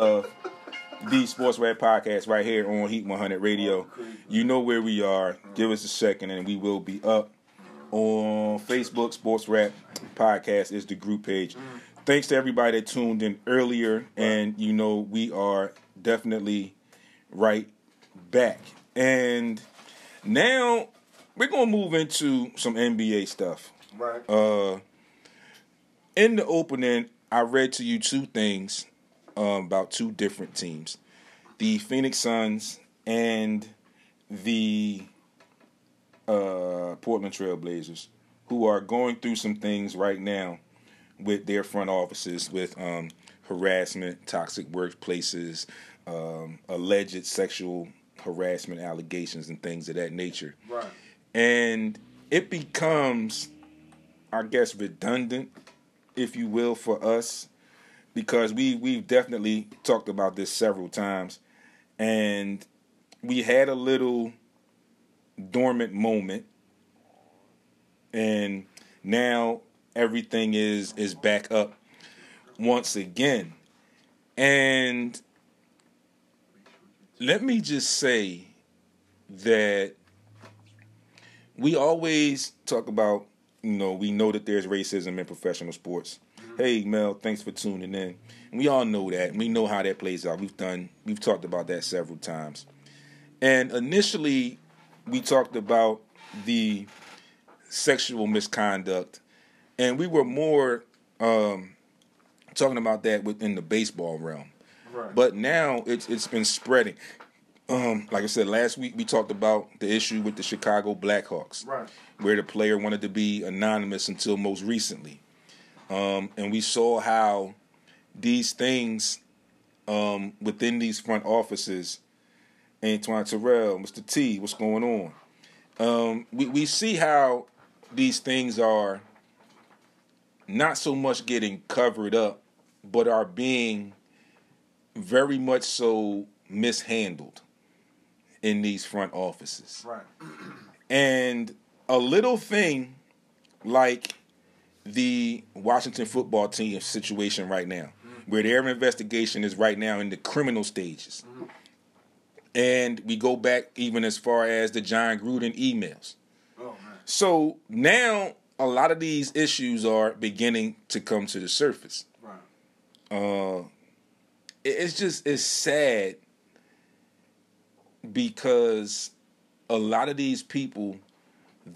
of the Sports Rap Podcast right here on Heat 100 Radio. You know where we are. Give us a second and we will be up on Facebook. Sports Rap Podcast is the group page. Thanks to everybody that tuned in earlier. And, you know, we are definitely right back. And now we're going to move into some NBA stuff. Right. Uh, in the opening, I read to you two things um, about two different teams the Phoenix Suns and the uh, Portland Trailblazers, who are going through some things right now with their front offices with um, harassment, toxic workplaces, um, alleged sexual harassment allegations, and things of that nature. Right. And it becomes, I guess, redundant, if you will, for us because we we've definitely talked about this several times, and we had a little dormant moment, and now everything is is back up once again, and let me just say that we always talk about you know we know that there's racism in professional sports Hey Mel, thanks for tuning in. we all know that. We know how that plays out. We've done we've talked about that several times. And initially we talked about the sexual misconduct and we were more um, talking about that within the baseball realm. Right. But now it's it's been spreading. Um, like I said last week, we talked about the issue with the Chicago Blackhawks, right. where the player wanted to be anonymous until most recently. Um, and we saw how these things um, within these front offices, Antoine Terrell, Mr. T, what's going on? Um, we, we see how these things are not so much getting covered up, but are being very much so mishandled in these front offices. Right. And a little thing like the Washington football team situation right now, mm-hmm. where their investigation is right now in the criminal stages. Mm-hmm. And we go back even as far as the Jon Gruden emails. Oh, so now a lot of these issues are beginning to come to the surface. Right. Uh, it's just it's sad because a lot of these people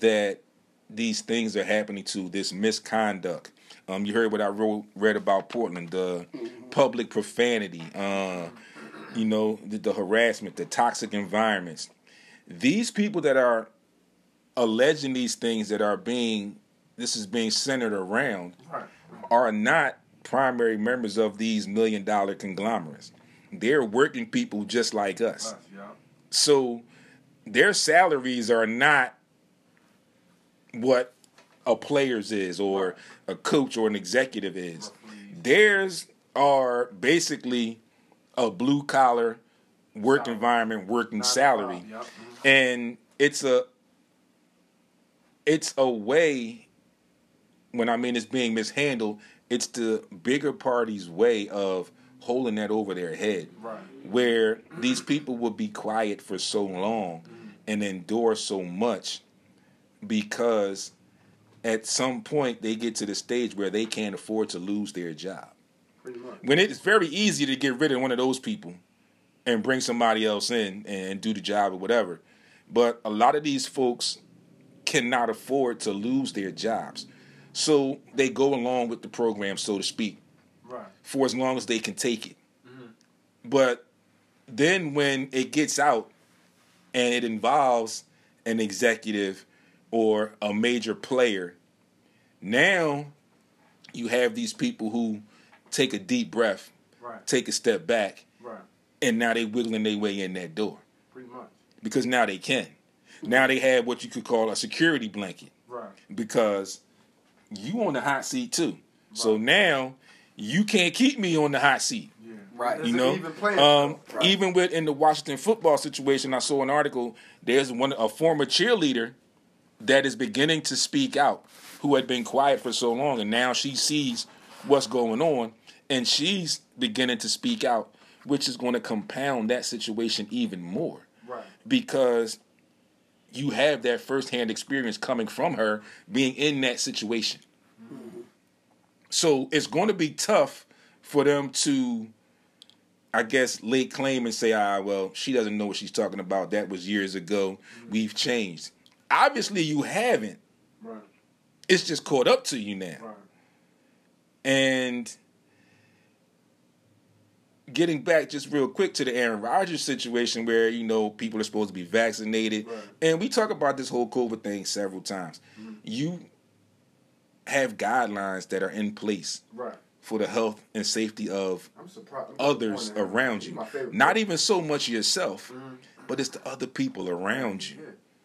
that these things are happening to this misconduct. Um, you heard what I wrote read about Portland, the public profanity, uh, you know, the, the harassment, the toxic environments. These people that are alleging these things that are being this is being centered around are not primary members of these million dollar conglomerates. They're working people just like us. So their salaries are not what a player's is or a coach or an executive is. Theirs are basically a blue collar work environment, working salary. Mm-hmm. And it's a it's a way when I mean it's being mishandled, it's the bigger party's way of holding that over their head. Right. Where these people will be quiet for so long mm-hmm. and endure so much because at some point they get to the stage where they can't afford to lose their job. When it's very easy to get rid of one of those people and bring somebody else in and do the job or whatever. But a lot of these folks cannot afford to lose their jobs. So they go along with the program, so to speak, right. for as long as they can take it. Mm-hmm. But then when it gets out and it involves an executive or a major player. Now you have these people who take a deep breath, right. take a step back, right. and now they wiggling their way in that door. Pretty much. Because now they can. Now they have what you could call a security blanket. Right. Because you on the hot seat too. Right. So now you can't keep me on the hot seat. Yeah. Right. You know, even, um, right. even with in the Washington football situation, I saw an article. There's one a former cheerleader that is beginning to speak out, who had been quiet for so long, and now she sees what's going on, and she's beginning to speak out which is going to compound that situation even more Right. because you have that firsthand experience coming from her being in that situation. So it's going to be tough for them to, I guess, lay claim and say, ah, well, she doesn't know what she's talking about. That was years ago. We've changed. Obviously, you haven't. Right. It's just caught up to you now. Right. And getting back just real quick to the Aaron Rodgers situation where, you know, people are supposed to be vaccinated. Right. And we talk about this whole COVID thing several times. You have guidelines that are in place Right. for the health and safety of others disappointed in him. around you. Not even so much yourself, Mhm. but it's the other people around you.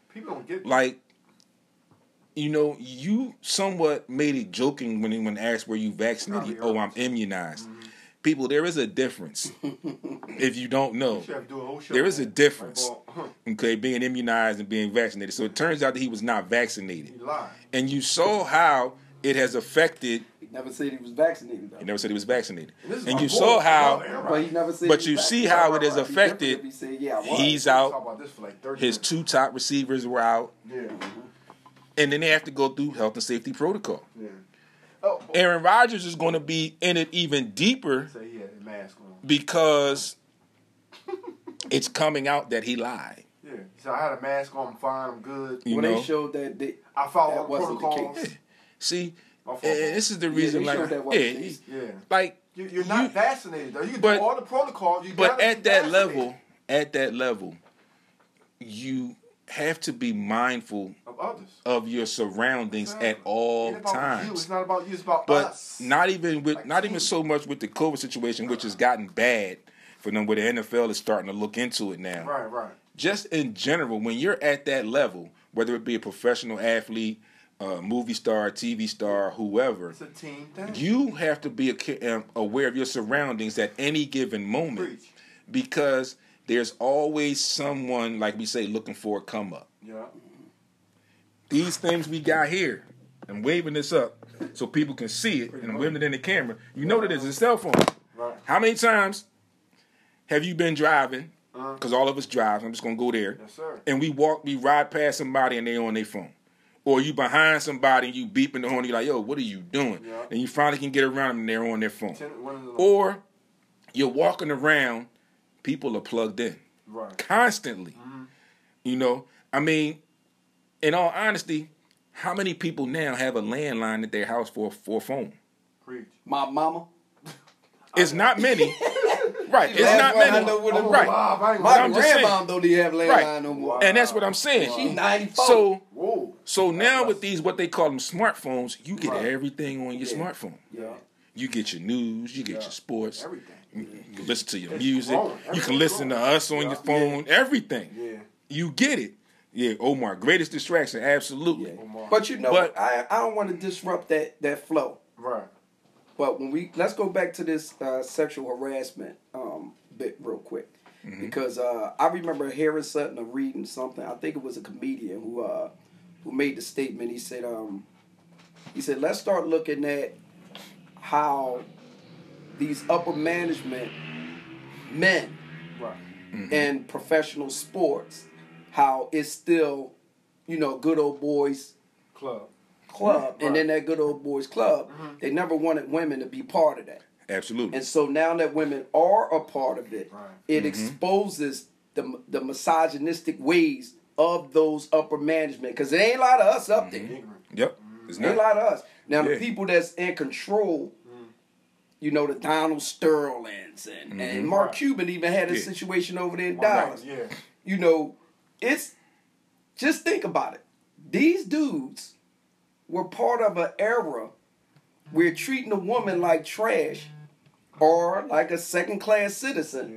Yeah. People don't get Like, you know, you somewhat made it joking when when asked where you vaccinated. Gotta be Oh, I'm honest. immunized. Mm-hmm. People, there is a difference. if you don't know, You have to do a whole show. there is a difference. Like, well, huh, okay, being immunized and being vaccinated. So it turns out that he was not vaccinated, he lied. and you saw how it has affected. He never said he was vaccinated though. He never said he was vaccinated, And and you boy. saw how Well, Aaron But he never said. But he you see vaccinated. how it has It'd be different affected- he said, yeah, I was. he's out. About this for like 30 His minutes. two top receivers were out, Yeah. Mm-hmm. and then they have to go through health and safety protocol. Yeah. Oh, oh. Aaron Rodgers is going to be in it even deeper Say he had a mask on. because it's coming out that he lied. Yeah. He said, I had a mask on. I'm fine. I'm good. You well, know, they showed that they, I followed That wasn't the protocols. case. see, and this is the reason, they like, that yeah, wasn't the case. Yeah. like, You, you're not You- vaccinated though. You can but- do all the protocols. You but at that vaccinated. level, at that level, you have to be mindful of others. of your surroundings at all about You. times. It's not about you. It's about But us. not even with Like not team. even so much with the COVID situation, which has gotten bad for them. Where the NFL is starting to look into it now. Right. Right. Just in general, when you're at that level, whether it be a professional athlete, a movie star, TV star, whoever, It's a team thing. you have to be um, aware of your surroundings at any given moment Preach. because there's always someone, like we say, looking for a come up. Yeah. These things we got here, I'm waving this up so people can see it, and I'm waving it in the camera. You know that it's a cell phone. Right. How many times have you been driving? Uh-huh. Because all of us drive. I'm just gonna go there. Yes, sir. And we walk, we ride past somebody, and they on their phone. Or you behind somebody and you beeping the horn. You're like, "Yo, what are you doing?" Yeah. And you finally can get around them, and they're on their phone. Ten, one of the, Or you're walking around, people are plugged in right. constantly. Mm-hmm. You know, I mean, in all honesty, how many people now have a landline at their house for for a phone? Preach. My mama. It's not many. right. It's not many. know with I'm a- Right. alive. My I'm don't even have landline Right. no more. And that's what I'm saying. She's 94. So Whoa. so now with these what they call them smartphones, you get Right. everything on your Yeah. smartphone. Yeah. You get your news, you get Yeah. your sports, Everything. You can listen to your It's music, growing. you can Everything's listen to us on Yeah. your phone, everything. Yeah. You get it. Yeah, Omar, greatest distraction, absolutely. Yeah. Omar. But you know, But- I I don't want to disrupt that that flow. Right. But when we let's go back to this uh, sexual harassment um, bit real quick, because uh, I remember hearing something or reading something. I think it was a comedian who uh, who made the statement. He said, um, he said, let's start looking at how these upper management men Right. Mm-hmm. in professional sports, how it's still, you know, good old boys Club. club, and then that good old boys club, mm-hmm. they never wanted women to be part of that. Absolutely. And so now that women are a part of it, Right. it mm-hmm. exposes the the misogynistic ways of those upper management. Because there ain't a lot of us up there. Ignorant. Yep. It's Ain't a lot of us. Now Yeah. the people that's in control, you know, the Donald Sterlings and, and mm-hmm. Mark Right. Cuban even had a Yeah. situation over there in Right. Dallas. Yeah. You know, it's just think about it. These dudes were part of an era where treating a woman like trash or like a second class citizen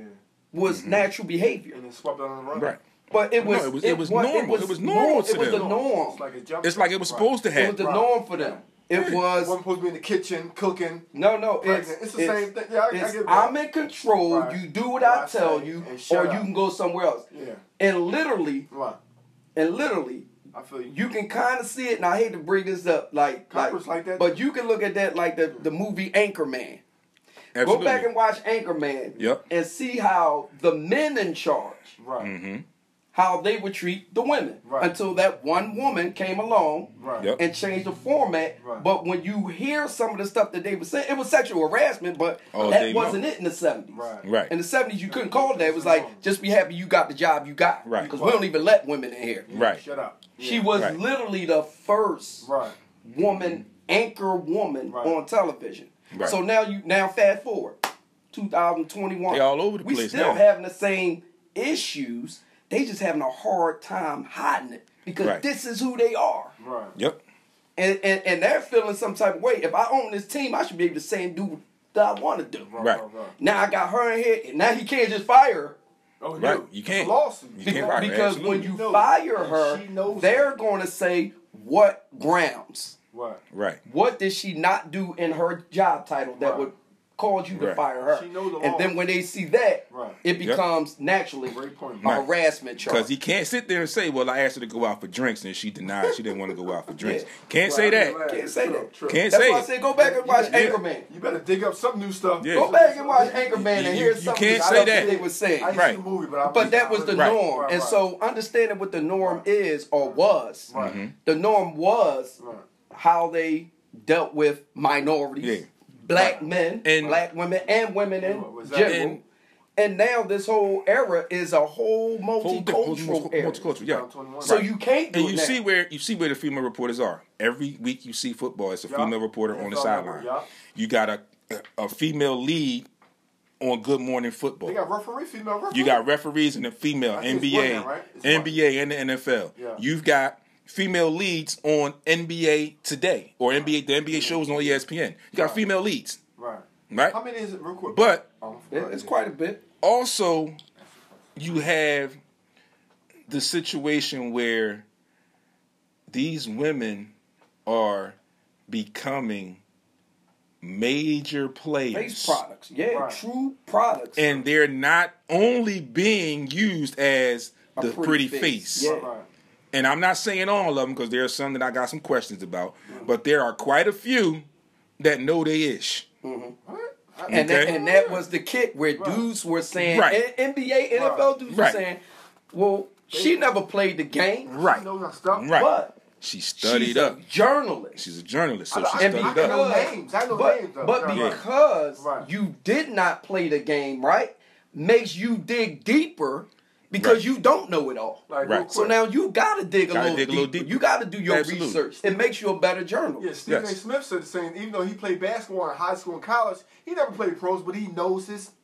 Yeah. was mm-hmm. natural behavior. And then swept out on the run. Right. But it No, was it was- it was normal. It was normal norm- to It was them. the norm. It's like a jump. It's like it was Right. supposed to happen. It was the Right. norm for them. It was Wasn't supposed to be in the kitchen cooking. no, no. It's, Pregnant. It's the same thing. Yeah, I, I get that. I'm in control. Right. You do what What I I tell say you, or shut you can go somewhere else. Yeah. And literally, Right. and literally, I feel you. you can kind of see it. And I hate to bring this up, like, Coppers like that but you can look at that like the the movie Anchorman. Go back and watch Anchorman. Yep. And see how the men in charge, Right. Mm-hmm. How they would treat the women. Right. Until that one woman came along Right. Yep. and changed the format. Right. But when you hear some of the stuff that they were saying, it was sexual harassment, but All that wasn't long. it in the 70s. Right. Right. In the 70s, you couldn't call it that. It was like, just be happy you got the job you got. Right. Because we don't even let women in here. Right. Shut up. She was Right. literally the first Right. woman anchor woman Right. on television. Right. So now you now fast forward, 2021. They all over the we place still now. having the same issues. They just having a hard time hiding it because Right. this is who they are, Right. Yep. and, and and they're feeling some type of way. If I own this team, I should be able to say and do what I want to do. Right. Now I got her in here, and now he can't just fire her. Oh, Right. no. You can't. a lawsuit. You can't fire her, because when you knows. fire her, they're it. going to say what grounds. Right. Right. What did she not do in her job title that Right. would cause you to fire her? She know the and then when they see that, Right. it becomes naturally a Right. harassment charge. Because he can't sit there and say, "Well, I asked her to go out for drinks, and she denied she didn't want to go out for drinks." Yeah. Can't say that. Can't say True, that. true. Can't That's say why I it. said go back and watch Yeah. Anchorman. You better dig up some new stuff. Yeah. Go back and watch Anchorman You- and you- hear you something can't I say don't that. think they were saying. I ain't Right. seen the movie, but But that was the Right. norm. Right, and so understanding what the norm is or was, Mm-hmm. the norm was how they dealt with minorities, Yeah. Black men, And- black women, and women in What was that? general. And- And, now this whole era is a whole Whole di- whole- multicultural era. multicultural, yeah. So Right. you can't do And it you now. see where you see where the female reporters are. Every week you see football, it's a Yeah. female reporter on the sideline. Yeah. You got a a female lead on Good Morning Football. They got referee, female referee. You got referees in the female I NBA, women, right? NBA, and the NFL. Yeah. You've got female leads on NBA Today or NBA. The NBA shows on E ESPN. You got Right. female leads, Right. right? How many is it, real quick? But Oh, it's quite a bit. also, you have the situation where these women are becoming major players. Face products. Yeah, Right. true products. and they're not only being used as A the pretty, face. Yeah. Right. And I'm not saying all of them because there are some that I got some questions about, but there are quite a few that know they ish. What? I- And, that, Okay. and that was the kick where Right. dudes were saying, Right. NBA, NFL dudes Right. were saying, well, she never played the game, Right. She knows her stuff. Right. but She studied she's up. a journalist. She's a journalist, so I- she I- studied I up. know names. I know but, names, though. But Yeah. because Right. you did not play the game right, makes you dig deeper because Right. you don't know it all. Like, Right. So now you gotta dig a, Gotta little, dig a little deeper. deeper. You gotta do your Absolutely. research. It makes you a better journalist. Yeah, Stephen Yes. A. Smith said the same. Even though he played basketball in high school and college, he never played pros, but he knows his.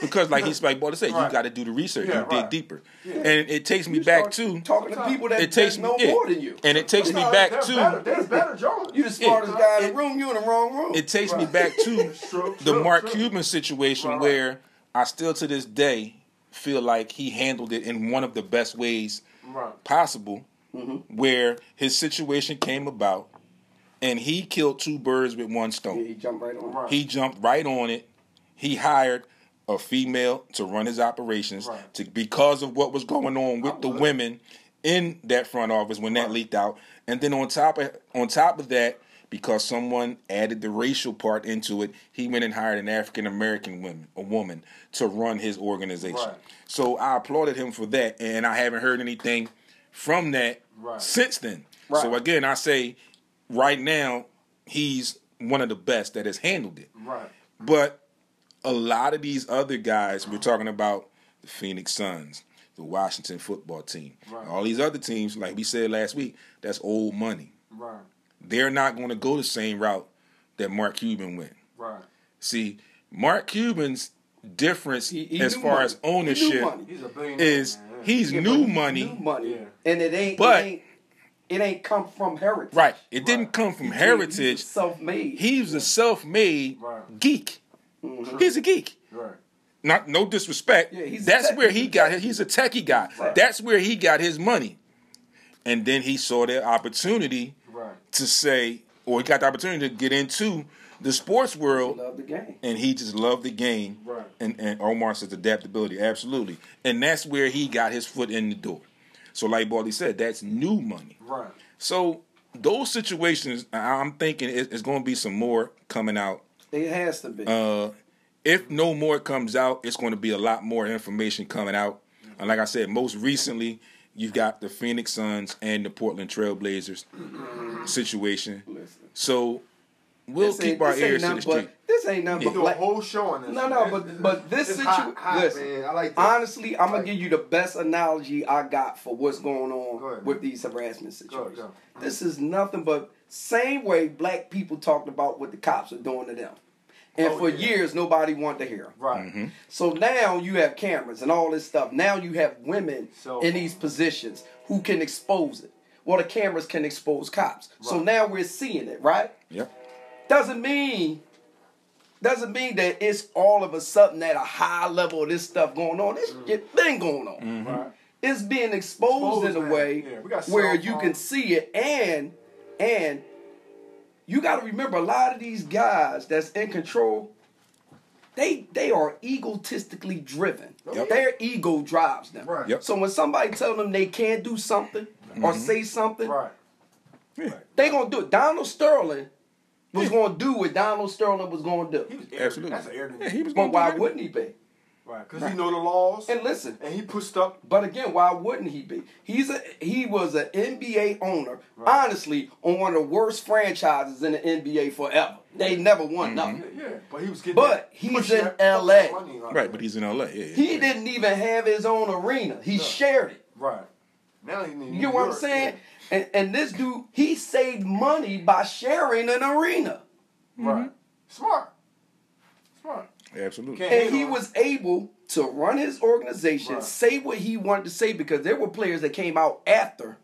Because, like he's like Boy said, you Right. got to do the research. Yeah, you dig right. deeper, Yeah. and it takes me You back to. talking to people that, It takes that me know yeah. more than you. and it takes me back they're Better, to. they're better journalists. You the smartest guy in the room. You in the wrong room. It takes me back to It's true, the Mark true. Cuban situation Right, right. where I still to this day feel like he handled it in one of the best ways Right. possible, Mm-hmm. where his situation came about and he killed two birds with one yeah, stone. he jumped right on. Right. He jumped right on it. He hired a female to run his operations Right. to because of what was going on with the women in that front office when that leaked out. And then on top of on top of that, because someone added the racial part into it, he went and hired an African American woman, a woman, to run his organization. Right. So I applauded him for that, and I haven't heard anything from that Right. since then. Right. So again, I say right now he's one of the best that has handled it. Right. But a lot of these other guys, we're talking about the Phoenix Suns, the Washington football team, Right. all these other teams, like we said last week, that's old money. Right. They're not going to go the same route that Mark Cuban went. Right. See, Mark Cuban's difference He- he as far money. as ownership money. He's is man. Yeah. he's Yeah, new money. New money. Yeah. And it ain't. But- it ain't. It ain't come from heritage. Right. It didn't come from He- heritage. He's self-made. He was a self-made Right. geek. Mhm. He's a geek. Right. Not no disrespect. Yeah, he's a That's tech- where he got. tech- He's a techie guy. Right. That's where he got his money. And then he saw the opportunity Right. To say, or he got the opportunity to get into the sports world, the game. and he just loved the game. Right. And and Omar says adaptability, absolutely. And that's where he got his foot in the door. So, like Baldy said, that's new money. Right. So those situations, I'm thinking it's going to be some more coming out It has to be. uh, if no more comes out, it's going to be a lot more information coming out. And like I said, most recently, you've got the Phoenix Suns and the Portland Trailblazers situation. So we'll This keep our ears to the nothing but- street. This ain't nothing We but do a black. whole show on this. No, man. no, but but this It's situation. hot, hot, listen. I like that. honestly, I'm gonna give you the best analogy I got for what's going Go on ahead. with these harassment Go situations. ahead, This is nothing but same way black people talked about what the cops are doing to them, and Oh, for yeah. years nobody wanted to hear 'em. Right. Mm-hmm. So now you have cameras and all this stuff. Now you have women So- in these positions who can expose it. Well, the cameras can expose cops. So now we're seeing it, right? Yep. Doesn't mean doesn't mean that it's all of a sudden at a high level of this stuff going on. This shit been going on. Mm-hmm. Right. It's being exposed, Exposed, in a man. way Yeah, where you can see it and and you got to remember a lot of these guys that's in control they they are egotistically driven. Yep. Their ego drives them. Right. Yep. So when somebody tell them they can't do something Mm-hmm. or say something, Right. Yeah. they gonna do it. Donald Sterling was gonna do what Donald Sterling was gonna He do. was. Absolutely. That's an arrogant. Yeah, he was But gonna why wouldn't he be? Right. Because he know the laws. And listen, And he pushed up. but again, why wouldn't he be? He's a he was an NBA owner, Right. honestly, on one of the worst franchises in the NBA forever. They never won mm-hmm. nothing. Yeah, yeah. But he was getting. But he's in that LA. money out Right, but he's in LA. Yeah. He didn't even have his own arena. He shared it. Right. Now he need. You get what I'm saying? And and this dude, he saved money by sharing an arena. Right. Mm-hmm. Smart. Smart. Absolutely. Can't- And he was able to run his organization, Right. say what he wanted to say, because there were players that came out after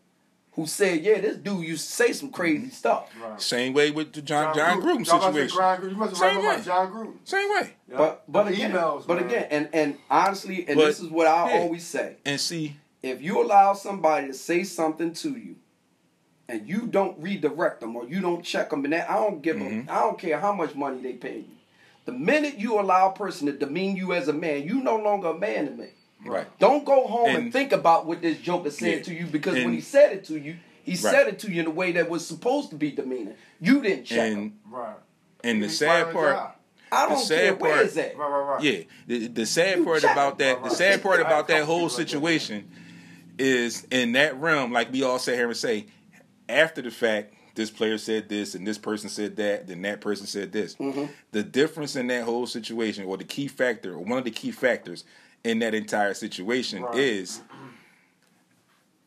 who said, Yeah, this dude used to say some crazy stuff. Right. Same way with the John John, Gruden Y'all about say situation. Jon Gruden. You must Same read about way. Jon Gruden. Same way. Yeah. But but The again, emails, but man. again, and and honestly, and But- this is what I yeah. always say: And see, if you allow somebody to say something to you, and you don't redirect them or you don't check them, and that I don't give them, Mm-hmm. I don't care how much money they pay you. The minute you allow a person to demean you as a man, you no longer a man to me. right. Don't go home and, And- think about what this joker said Yeah. to you because when he said it to you, he Right. said it to you in a way that was supposed to be demeaning. You didn't check him. And Right. and the sad part. I the don't sad care where part- is that. Right, right, right. yeah, the, the sad You part about it. that, Right, the sad part I had a about that whole people like that. situation is in that realm, like we all sit here and say, after the fact, this player said this and this person said that, then that person said this. Mm-hmm. The difference in that whole situation, or the key factor, or one of the key factors in that entire situation Right. is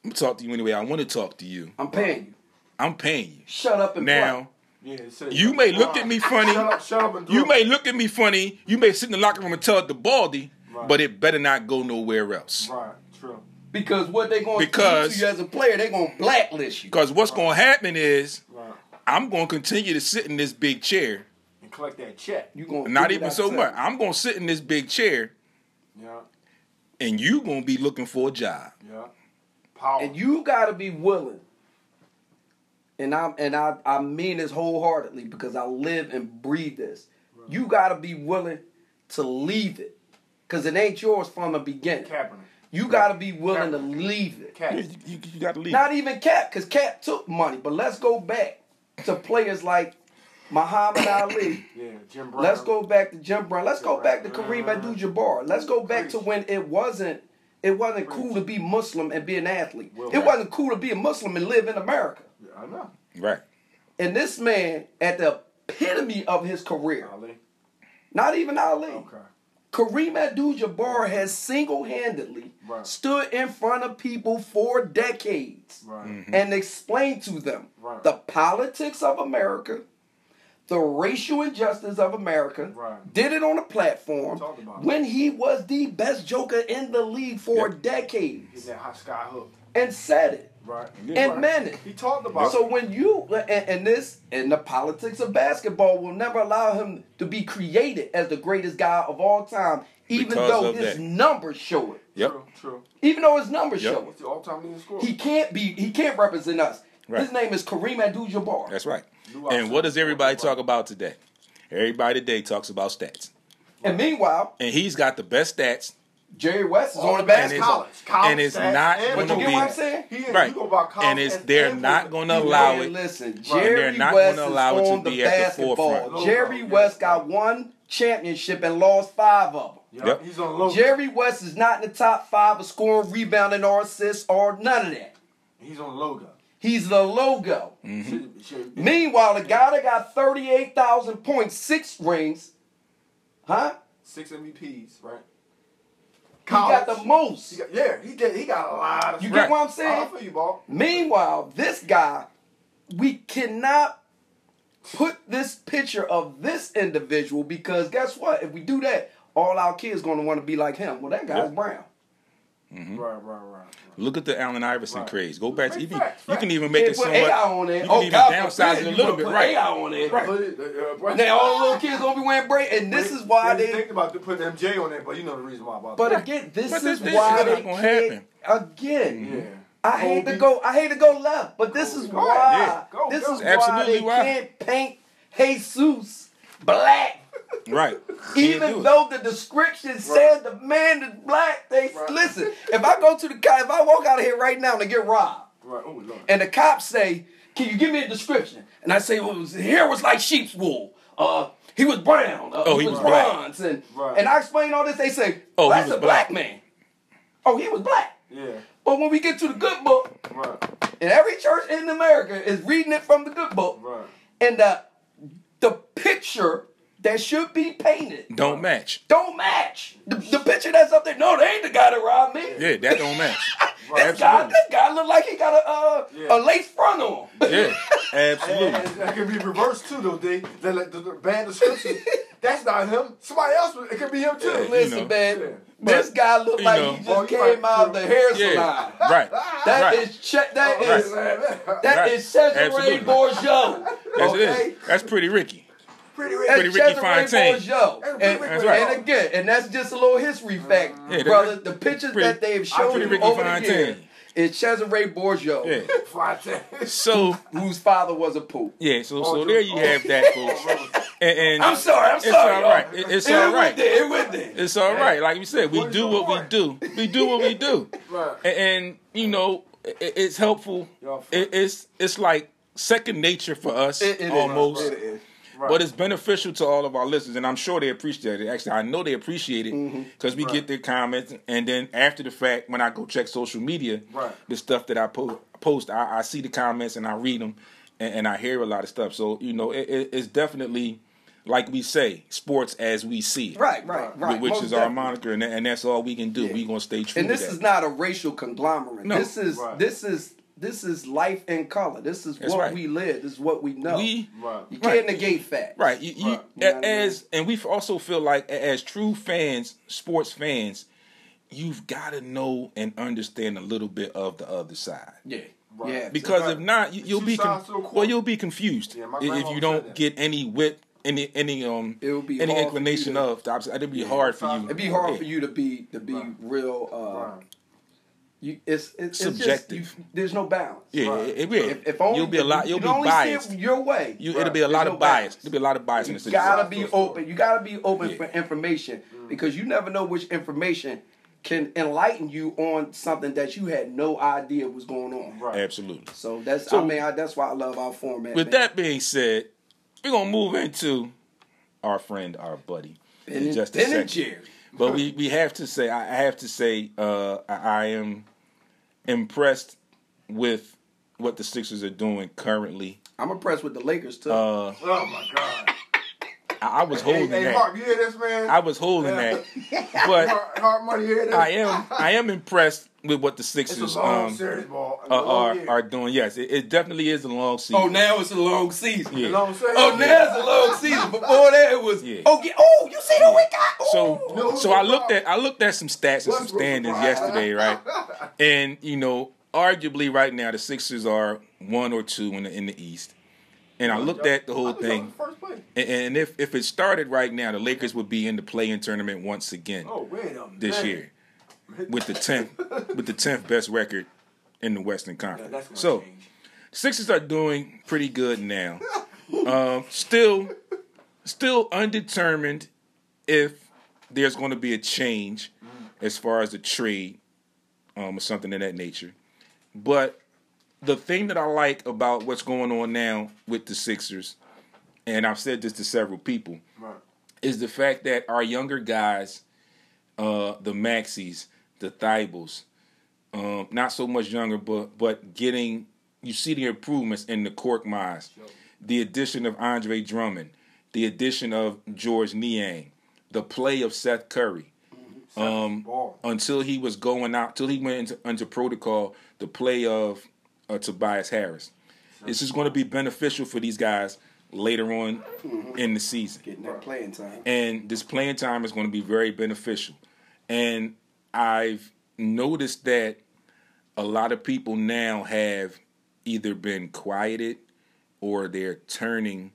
I'm gonna talk to you anyway. I want to talk to you. I'm paying you. I'm paying you. Shut up and Now, Yeah, You may look at me funny. Shut up, shut up and you may look at me funny. You may sit in the locker room and tell it to Baldy, Right. but it better not go nowhere else. Right, true. Because what they're going to do Because- to you as a player, they're going to blacklist you. Because what's going to happen is Right. I'm going to continue to sit in this big chair. And collect that check. You going Not even so much. I'm going to sit in this big chair, Yeah, and you going to be looking for a job. yeah. Power. And you got to be willing. And I and I I mean this wholeheartedly because I live and breathe this. You got to be willing to leave it because it ain't yours from the beginning. Kaepernick. You got to be willing to leave it. You, Cap. you, you got to leave. Not even Cap, because Cap took money. But let's go back to players like Muhammad Ali. Yeah, Jim Brown. Let's go back to Jim Brown. Let's go Jim back to Brown. Kareem uh-huh. Abdul-Jabbar. Let's go back to when it wasn't it wasn't cool to be Muslim and be an athlete. Will It Wright. wasn't cool to be a Muslim and live in America. Yeah, I know. right. And this man, at the epitome of his career, Ali. not even Ali, Okay. Kareem Abdul-Jabbar has single-handedly Right. stood in front of people for decades Right. Mm-hmm. and explained to them Right. the politics of America, the racial injustice of America. Right. Did it on a platform Talked it. when he was the best joker in the league for Yep. decades He's that hot sky hook. and said it Right. and right. meant. He talked about So it. when you and, and this and the politics of basketball will never allow him to be created as the greatest guy of all time, even Because though his that. numbers show it. Yep. True, true. Even though his numbers Yep. show it. The all-time leading scorer? He can't be. He can't represent us. Right. His name is Kareem Abdul-Jabbar. That's right. And what does everybody talk about today? Everybody today talks about stats. And meanwhile, And he's got the best stats. Jerry West is on the the best basketball. college. college and it's not and gonna But you get be- what I'm saying? He is, Right. You go about college And it's stats they're and not football. going to Man, allow it. Listen, they're Jerry not West gonna is allow it to on the at the basketball. forefront. Jerry No, no, West got one championship and lost five of them. Yeah, Yep. He's on low. Jerry West is not in the top five of scoring, rebounding, or assists, or none of that. He's on logo. He's the logo. Mm-hmm. Should- should- Meanwhile, the guy that got 38,000 points, six rings, huh? Six MVPs, right? He got the most. He got, yeah, he did. He got a lot of. You Right. get what I'm saying? feel you, ball. Meanwhile, this guy, we cannot put this picture of this individual because guess what? If we do that, all our kids gonna want to be like him. Well, that guy's Yep. brown. Mm-hmm. Right, right, right. right. Look at the Allen Iverson Right. craze. Go back to Right, you. Can, you can even make it somewhat. There. You can oh, even God downsize it a little bit, right? AI on there. Right. Uh, uh, Now all the little kids gonna be wearing braid, and this is why they they. think about putting MJ on there, but you know the reason why about But that. again, this But this- is this why is they gonna can't. happen. Again, yeah. I hate to go. I hate to go left, but this is why. Yeah. Go, this go. is Absolutely why they why. can't paint Jesus black. Right. Even do it. though the description said the man is black, they Right. listen. If I go to the cop, if I walk out of here right now and I get robbed, Right. Oh Lord. and the cops say, "Can you give me a description?" and I say, "Well, his hair was like sheep's wool. Uh, he was brown. Uh, Oh, he, he was, was bronze." And Right. and I explain all this. They say, Oh, "Oh, that's a black black. man." Oh, he was black. Yeah. But when we get to the good book, Right. and every church in America is reading it from the good book, Right. and the the picture that should be painted Don't match. don't match. The, the picture that's up there, no, they ain't the guy that robbed me. Yeah, that don't match. This guy, this guy look like he got a uh, Yeah. a lace front on. Yeah, And, absolutely. and that can be reversed too, though. They, they like the, the bad description. That's not him. Somebody else. It could be him too. Yeah, Listen, know. man, Yeah. this guy look you like know. he just Oh, you came might- out of the hair salon. Right. That right. is che- that Oh, is right. that Right. is Cesare Absolutely. Borgia. That's okay? it. That's pretty Ricky. Pretty That's. Pretty Ricky Cesare Fontaine. Borgia. That's And, pretty Ricky and again, and that's just a little history fact, Yeah, brother. The pictures pretty- that they've shown pretty you Ricky over the years is Cesare Borgia, Yeah. So whose father was a poop. yeah, so so there you have that, folks. And, and I'm sorry, I'm it's sorry. all y'all. right. It- it's It all went there, It went there. It's all right. Like you said, we do what we do. We do what we do. Right. And, and you know, it, it's helpful. It, it's it's like second nature for us It- it is. almost. It is. Right. But it's beneficial to all of our listeners, and I'm sure they appreciate it. Actually, I know they appreciate it Mm-hmm. because we get their comments, and then after the fact, when I go check social media, Right. the stuff that I po- post, I, I see the comments and I read them, and, and I hear a lot of stuff. So you know, it, it, it's definitely like we say, sports as we see it, Right, right, right. Which Most is our moniker, and, and that's all we can do. Yeah. We gonna stay true. And to this that. is not a racial conglomerate. No. This is Right. this is this is life in color. This is That's what right. we live. This is what we know. we Right. you can't Right. negate facts. Right. You, you, Right. You know I mean? as and we also feel like as true fans, sports fans, you've got to know and understand a little bit of the other side. Yeah. Right. Yeah. Because if not, you, you'll be con- to a well, you'll be confused Yeah, if you don't get any wit, any any um It would be any inclination to- of. The opposite. It'd be hard for you. It'd be hard Yeah. for you to be to be Right. real. Uh, Right. You it's, it's Subjective. It's just, you, there's no balance. Yeah, Right. it, it will. If, if only you'll be a lot. you You'll can be only see biased. it your way. You, Right. it'll be a lot There's of no bias. balance. There'll be a lot of bias in You the gotta situation. be open. You gotta be open Yeah. for information because you never know which information can enlighten you on something that you had no idea was going on. Right. Absolutely. So that's So- I mean I, that's why I love our format. With man. that being said, we're gonna move into our friend, our buddy, Ben in and, just a ben second. and Jerry. But we, we have to say, I I have to say, uh, I, I am impressed with what the Sixers are doing currently. I'm impressed with the Lakers too. Uh, Oh my God. I, I was holding hey, that. Harp, you hear this, man? I was holding that, but Harp, Harp money, you hear this? I am I am impressed with what the It's Sixers a long um, series, ball. A are, long are year. are doing. Yes, it, it definitely is a long season. oh, now it's a long season. Yeah. You know what I'm saying? Oh, now it's a long season. Before that, it was Yeah. oh, get, oh, you see what we got? So No, so I looked at I looked at some stats and some standings yesterday, right? And you know, arguably right now the Sixers are one or two in the in the East. And I looked at the whole thing, that was First place. and, and if if it started right now, the Lakers would be in the play-in tournament once again Oh, wait a minute. this year with the tenth with the tenth best record in the Western Conference. gonna so change. Sixers are doing pretty good now. um, still, still undetermined if there's going to be a change as far as the trade um, or something of that nature. But the thing that I like about what's going on now with the Sixers, and I've said this to several people, Right. is the fact that our younger guys, uh, the Maxeys, the Thybulles, um, not so much younger, but but getting you see the improvements in the Korkmaz, the addition of Andre Drummond, the addition of George Niang, the play of Seth Curry. Um, until he was going out, till he went into, into protocol, the play of uh, Tobias Harris. This is going to be beneficial for these guys later on in the season. Getting that playing time. And this playing time is going to be very beneficial. And I've noticed that a lot of people now have either been quieted or they're turning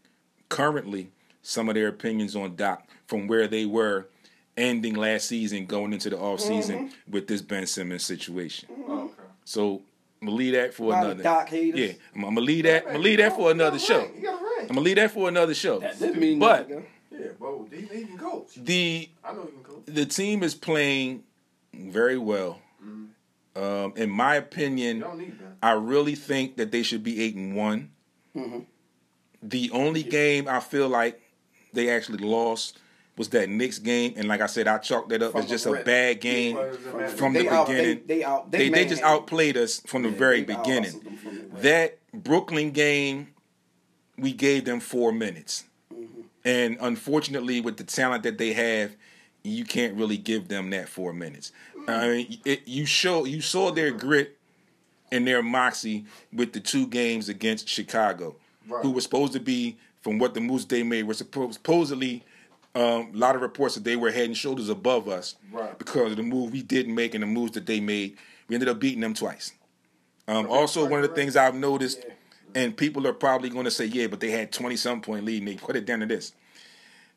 currently some of their opinions on Doc from where they were ending last season going into the off season with this Ben Simmons situation. Okay. So I'm gonna leave that for A lot of another. Doc haters. Yeah, I'm, I'm gonna leave that. I'm gonna leave that for another show. He got a ring. I'm gonna leave that for another show. That didn't mean But nothing. Yeah, bro. He, he can coach. the I know he can coach. the team is playing very well. Um, in my opinion, You don't need that. I really think that they should be eight and one. Mm-hmm. The only game I feel like they actually lost was that Knicks game, and like I said, I chalked that up From as just a rip. bad game Players and managers. from the They out- beginning. they- they out- they They, they just outplayed us from the Yeah, very beginning. from the. That Brooklyn game, we gave them four minutes. Mm-hmm. And unfortunately, with the talent that they have, you can't really give them that four minutes. I mean, it, you show you saw their grit and their moxie with the two games against Chicago, Right. who was supposed to be, from what the moves they made, were supposed, supposedly um, a lot of reports that they were head and shoulders above us Right. because of the move we didn't make and the moves that they made. We ended up beating them twice. Um, also, one of the things I've noticed, and people are probably going to say, yeah, but they had 20 some point lead and they put it down to this.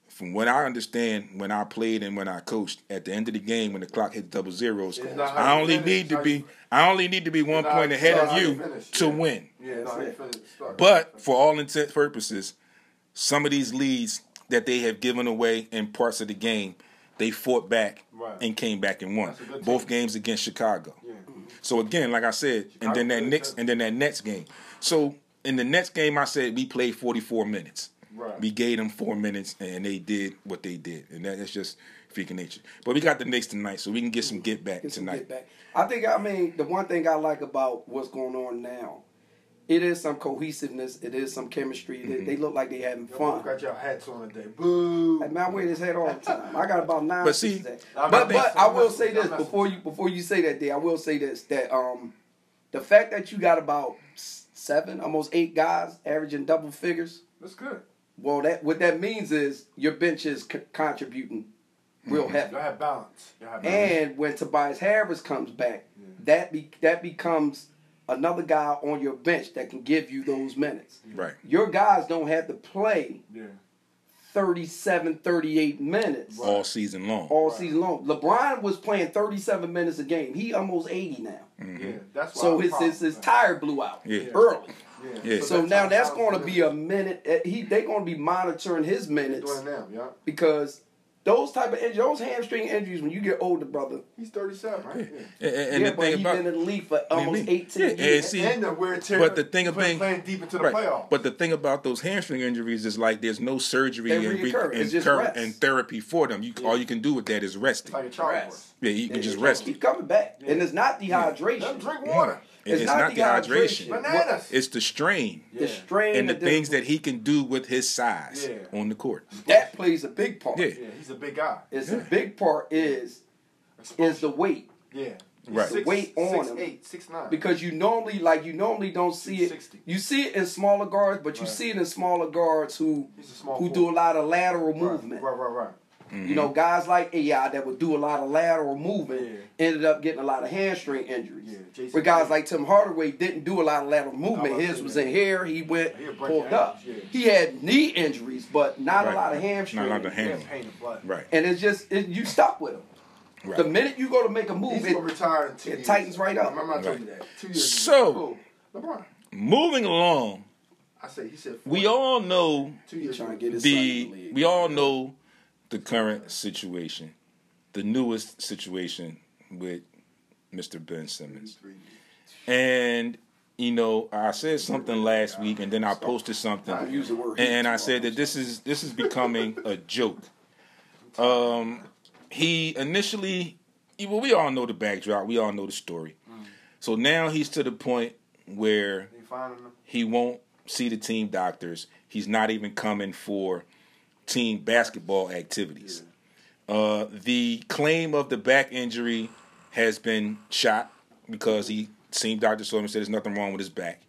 From what I understand, when I played and when I coached, at the end of the game, when the clock hit double zeros, It's not how I only finish, need to be I only need to be one point ahead of you finish, to yeah. win. Yeah, no, That's it. But for all intents and purposes, some of these leads that they have given away in parts of the game, they fought back Right. and came back and won That's a good both games against Chicago. Yeah. So again, like I said, and then that Chicago next and then that next game. So in the next game, I said we played 44 minutes. Right. We gave them four minutes, and they did what they did, and that, that's just freaking nature. But we got the Knicks tonight, so we can get some get back Get tonight. get back. I think I mean the one thing I like about what's going on now, it is some cohesiveness. It is some chemistry. Mm-hmm. They, they look like they having Y'all fun. both got your hats on today. Boo. Hey, man, I wear this hat all the time. I got about nine. But see, pieces of. I'm but not but I will say this before you before you say that. Day, I will say this that um, the fact that you got about seven, almost eight guys averaging double figures. That's good. Well, that what that means is your bench is c- contributing real heavy. Y'all have balance. Y'all have balance. And when Tobias Harris comes back, that be, that becomes another guy on your bench that can give you those minutes. Right. Your guys don't have to play Yeah. 37, 38 minutes All season long. all Right. season long. LeBron was playing 37 minutes a game. He almost 80 now. Yeah. That's why So his, his, his tire blew out Yeah. early. Yeah. Yeah. So that's now that's going to be a minute. uh, He they're going to be monitoring his minutes doing now, yeah. because those type of injuries, those hamstring injuries, when you get older, brother. He's 37, right? Yeah. And, and yeah, the but thing he's about been in the league for almost mean? 18 Yeah, years. and see- and the wear tear. but the thing he's of being- playing deep into the right. playoffs. But the thing about those hamstring injuries is like there's no surgery and, re- and, cur- and therapy for them. You all you can do with that is resting. it's like a. Rest. Yeah, you can Yeah, just rest. Keep coming back, and it's not dehydration. him drink water. It's, It's not, not the hydration. dehydration. Bananas. It's the strain The strain and the things that he can do with his size Yeah. on the court. that plays a big part. Yeah. Yeah, he's a big guy. It's a big part is is the weight Yeah. Right. Six, weight on six, him. eight, six, nine. because you normally like you normally don't see it. 260. You see it in smaller guards, but you Right. see it in smaller guards who small who forward. do a lot of lateral Right, movement. Right, right, right. You know, mm-hmm. guys like AI that would do a lot of lateral movement Yeah. ended up getting a lot of hamstring injuries. Yeah, Jason But guys Kidd. like Tim Hardaway didn't do a lot of lateral movement. His was that. in here. He went He'll pulled up. yeah. He had knee injuries, but not Right. a lot of hamstring. Not a lot of injuries. ham- Yeah, pain and blood. Right. And it's just it, you stop with him. Right. The minute you go to make a move, He's it, gonna retire in two it years. tightens right up. Remember I told Right. you that. Two years. So LeBron. moving along, I said he said. we all know two years. trying to get his son in the the league. we all know the current situation, the newest situation with Mr. Ben Simmons. And you know, I said something last week, and then I posted something, Use the word and I said that this is this is becoming a joke. Um, he initially, well, we all know the backdrop. We all know the story. So now he's to the point where They finding them. he won't see the team doctors. He's not even coming for team basketball activities. Uh, the claim of the back injury has been shot because he saw him and said there's nothing wrong with his back.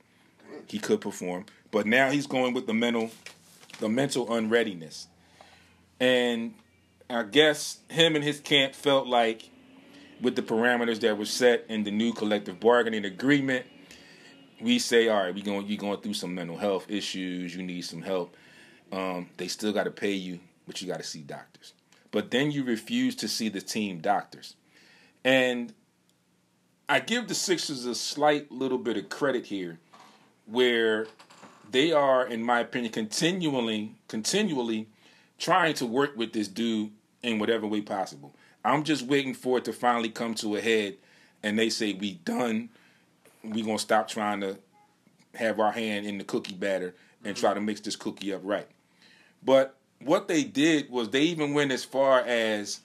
He could perform, but now he's going with the mental, the mental unreadiness, and I guess him and his camp felt like with the parameters that were set in the new collective bargaining agreement we say, all right, we going you're going through some mental health issues, you need some help. Um, they still got to pay you, but you got to see doctors. But then you refuse to see the team doctors, and I give the Sixers a slight little bit of credit here, where they are, in my opinion, continually continually trying to work with this dude in whatever way possible. I'm just waiting for it to finally come to a head, and they say we done we gonna stop trying to have our hand in the cookie batter and try to mix this cookie up right. But what they did was they even went as far as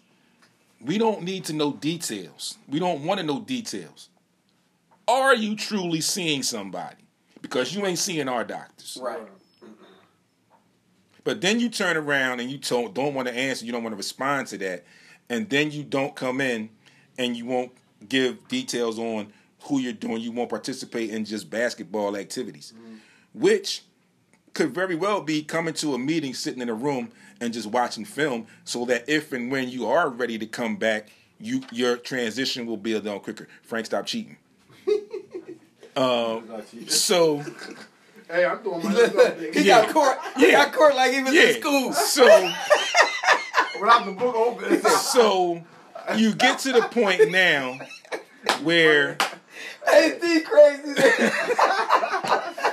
we don't need to know details. We don't want to know details. Are you truly seeing somebody? Because you ain't seeing our doctors. Right. But then you turn around and you don't, don't want to answer, you don't want to respond to that, and then you don't come in and you won't give details on who you're doing. You won't participate in just basketball activities, mm-hmm. which could very well be coming to a meeting, sitting in a room, and just watching film, so that if and when you are ready to come back, you your transition will be a little quicker. Frank, stop cheating. Um, so Hey, I'm doing my stuff. he nigga. got court. He Yeah. got court like he was yeah, in school. so. Without the book open, So you get to the point now where D crazy.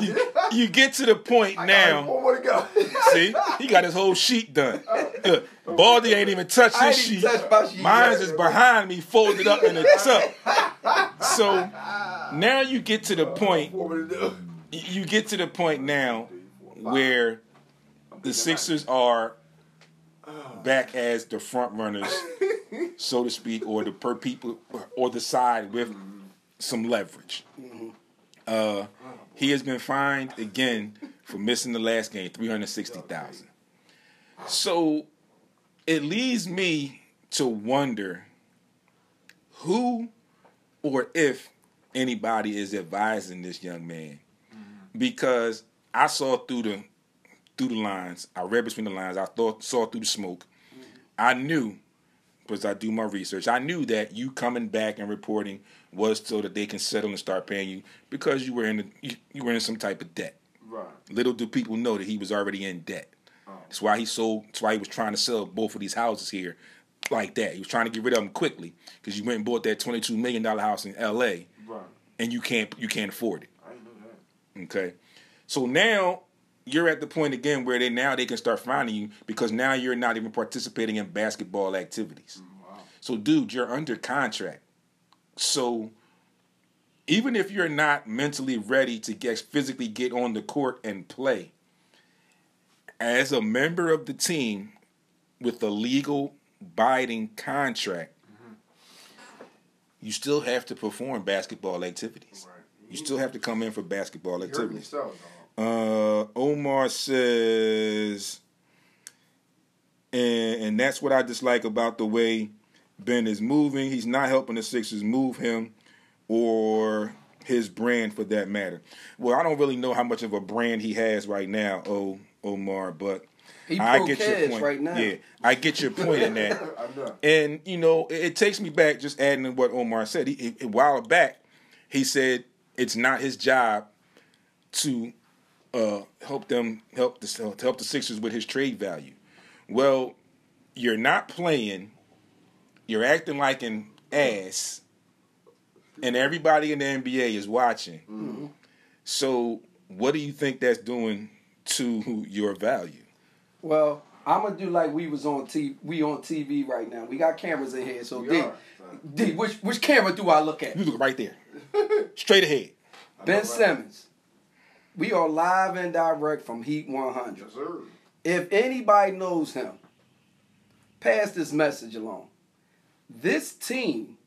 did. you get to the point I now. One more to go. See, he got his whole sheet done. Look, Baldy ain't even touched his sheet. my sheet. Mine's is behind me, folded up in a tuck. So now you get to the point. To do. You get to the point now where the Sixers are back as the front runners, so to speak, or the per people or the side with some leverage. Uh, he has been fined again for missing the last game, three hundred sixty thousand. So it leads me to wonder who or if anybody is advising this young man because I saw through the through the lines. I read between the lines. I thought saw through the smoke. I knew because I do my research. I knew that you coming back and reporting was so that they can settle and start paying you because you were in the, you, you were in some type of debt. Right. Little do people know that he was already in debt. Oh. That's why he sold. That's why he was trying to sell both of these houses here, like that. He was trying to get rid of them quickly because you went and bought that twenty-two million dollar house in L.A. Right. and you can't you can't afford it. I didn't that. Okay. So now you're at the point again where they now they can start finding you because now you're not even participating in basketball activities. Mm, wow. So dude, you're under contract. So even if you're not mentally ready to get physically get on the court and play, as a member of the team with a legal binding contract, you still have to perform basketball activities. Right. You still have to come in for basketball activities. Uh, Omar says, and and that's what I dislike about the way Ben is moving. He's not helping the Sixers move him or his brand for that matter. Well, I don't really know how much of a brand he has right now, oh Omar, but He I get your point. right now. Yeah, I get your point in that. And you know, it, it takes me back just adding to what Omar said. He, he- a while back, he said it's not his job to uh, help them help the help the Sixers with his trade value. Well, you're not playing. You're acting like an ass, and everybody in the NBA is watching. Mm-hmm. So, what do you think that's doing to your value? Well, I'm gonna do like we was on T. We on TV right now. We got cameras in here. So We D, are. D, which which camera do I look at? You look right there, straight ahead. Ben right. Simmons. We are live and direct from Heat 100. Yes, sir. If anybody knows him, pass this message along. This team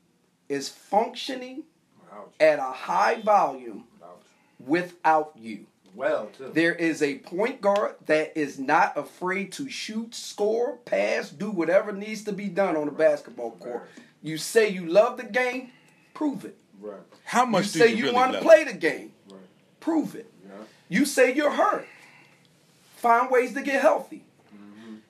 is functioning Ouch. at a high volume Ouch. without you. Well, too. There is a point guard that is not afraid to shoot, score, pass, do whatever needs to be done on the basketball court. You say you love the game, prove it. Right. How You much do say you, you really want to play the game, Right. prove it. Yeah. You say you're hurt, find ways to get healthy.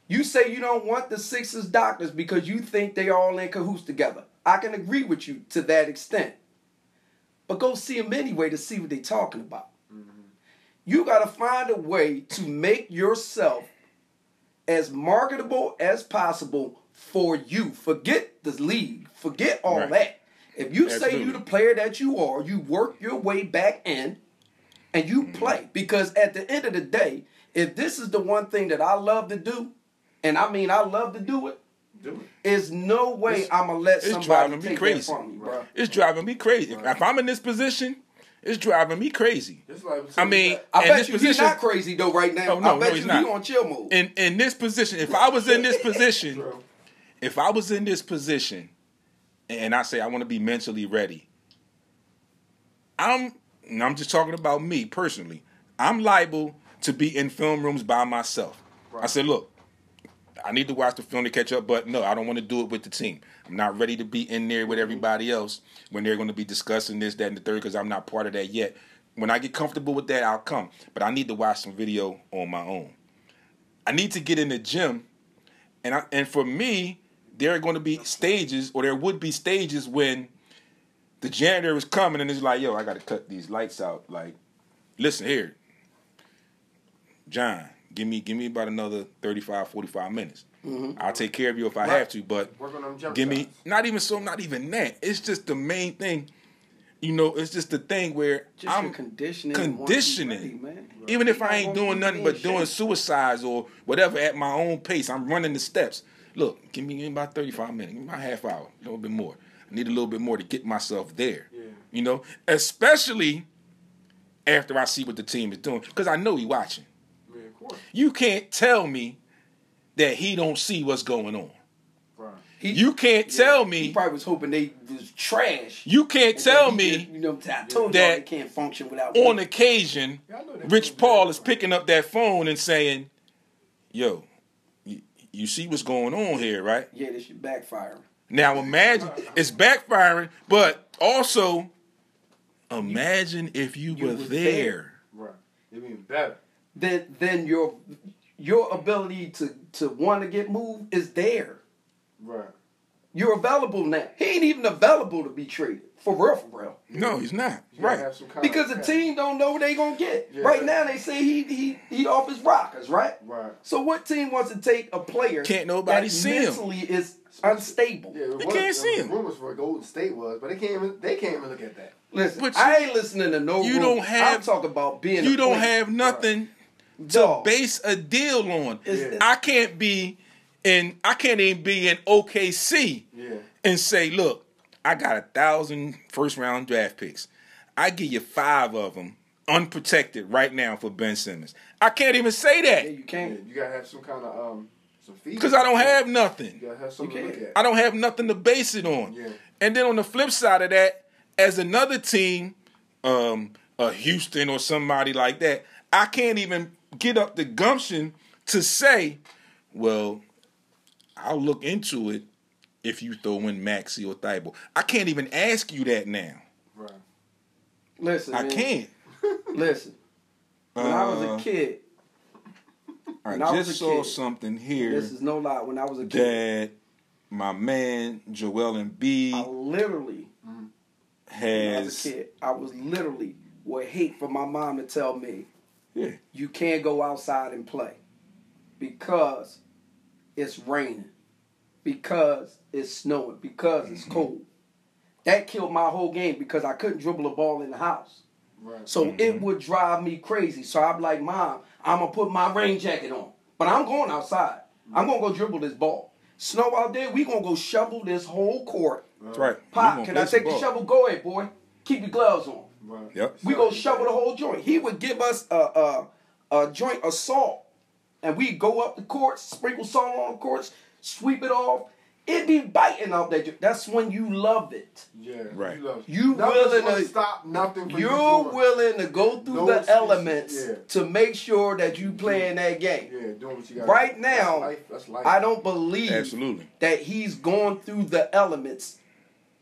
You say you don't want the Sixers doctors because you think they all in cahoots together. I can agree with you to that extent. But go see them anyway to see what they're talking about. You got to find a way to make yourself as marketable as possible for you. Forget the league. Forget all Right. that. If you say you're the player that you are, you work your way back in and you Mm-hmm. play. Because at the end of the day, if this is the one thing that I love to do, and I mean I love to do it, Do it. there's no way It's- I'm gonna let it's somebody driving me take that crazy. from me, bro. It's driving me crazy. If, if I'm in this position, it's driving me crazy. Like I mean, I bet this you position, he's not crazy though right now. Oh, no, I bet no, he's you not. he on chill mode. in in this position, if I was in this position, if I was in this position, and I say I want to be mentally ready, I'm and I'm just talking about me personally. I'm liable to be in film rooms by myself. I said, look, I need to watch the film to catch up, but no, I don't want to do it with the team. I'm not ready to be in there with mm-hmm. everybody else when they're going to be discussing this, that, and the third because I'm not part of that yet. When I get comfortable with that, I'll come. But I need to watch some video on my own. I need to get in the gym, and I, and for me, there are going to be stages, or there would be stages when the janitor is coming and is like, "Yo, I got to cut these lights out." Like, listen here, John, give me give me about another 35, 45 minutes. Mm-hmm. I'll take care of you if I have to, but give me shots. not even so, not even that. It's just the main thing. You know, it's just the thing where Just I'm conditioning. and wanting to be conditioning. ready, man. Even if I ain't doing nothing but in doing suicides or whatever at my own pace, I'm running the steps. Look, give me, give me about 35 minutes, give me about half hour, a little bit more. I need a little bit more to get myself there. Yeah. You know, especially after I see what the team is doing, because I know he watching. Yeah, of course. You can't tell me that he don't see what's going on. Right. He- You can't tell me. He probably was hoping they was trash. You can't tell me just- you know, I told that y'all can't function without on me. occasion, Yeah, I know they Rich Paul is picking up that phone and saying, "Yo, you, you see what's going on here, right?" Yeah, this should backfire. Now imagine it's backfiring, but also imagine if you, You were was there. Right. It'd be even better. Then then your your ability to to want to get moved is there. Right. You're available now. He ain't even available to be traded. For real, for real. No, he's not. You Right. have some kind Because of- the team don't know what they gonna get. Yeah. Right now they say he he he off his rockers, right? Right. So what team wants to take a player Can't nobody that see him. mentally is unstable? Yeah, You can't see him. Rumors for Golden State was, but they can't even they can't even look at that. Listen, But I ain't listening to no. you rumors. don't have- I'm talking about being. You a don't player. have nothing to base a deal on. It's- I can't be in. I can't even be in OKC Yeah. and say, "Look, I got a thousand first round draft picks. I give you five of them unprotected right now for Ben Simmons." I can't even say Yeah, that you can't. you gotta have some kind of um some feed. because I don't have You nothing. gotta have something You to look can't. at. I don't have nothing to base it on. Yeah. And then on the flip side of that, as another team, um, a Houston or somebody like that, I can't even get up the gumption to say, well, I'll look into it if you throw in Maxey or Thybulle. I can't even ask you that now. Right. Listen, I man. can't. Listen. When I was Uh, a kid, I when I just saw kid, something here this is no lie. When I was a kid, that my man Joel and Embiid literally, when I was a kid, I was literally would hate for my mom to tell me Yeah. you can't go outside and play because it's raining, because it's snowing, because it's cold. That killed my whole game because I couldn't dribble a ball in the house. Right. So it would drive me crazy. So I'm like, Mom, I'm gonna put my rain jacket on, but I'm going outside. I'm gonna go dribble this ball. Snow out there, we gonna go shovel this whole court. That's right. Pop, can I take the ball. shovel? Go ahead, boy. Keep your gloves on. Right. Yep. We go shovel the whole joint. He would give us a a, a joint of salt, and we go up the courts, sprinkle salt on the courts, sweep it off. It be biting out there. That's when you love it. Yeah, Right. You, love You willing gonna stop nothing. For You're you willing to go through No the excuses. elements Yeah. to make sure that you playing that game. Yeah, doing what you got. Right now, that's life. That's life. I don't believe Absolutely. that he's going through the elements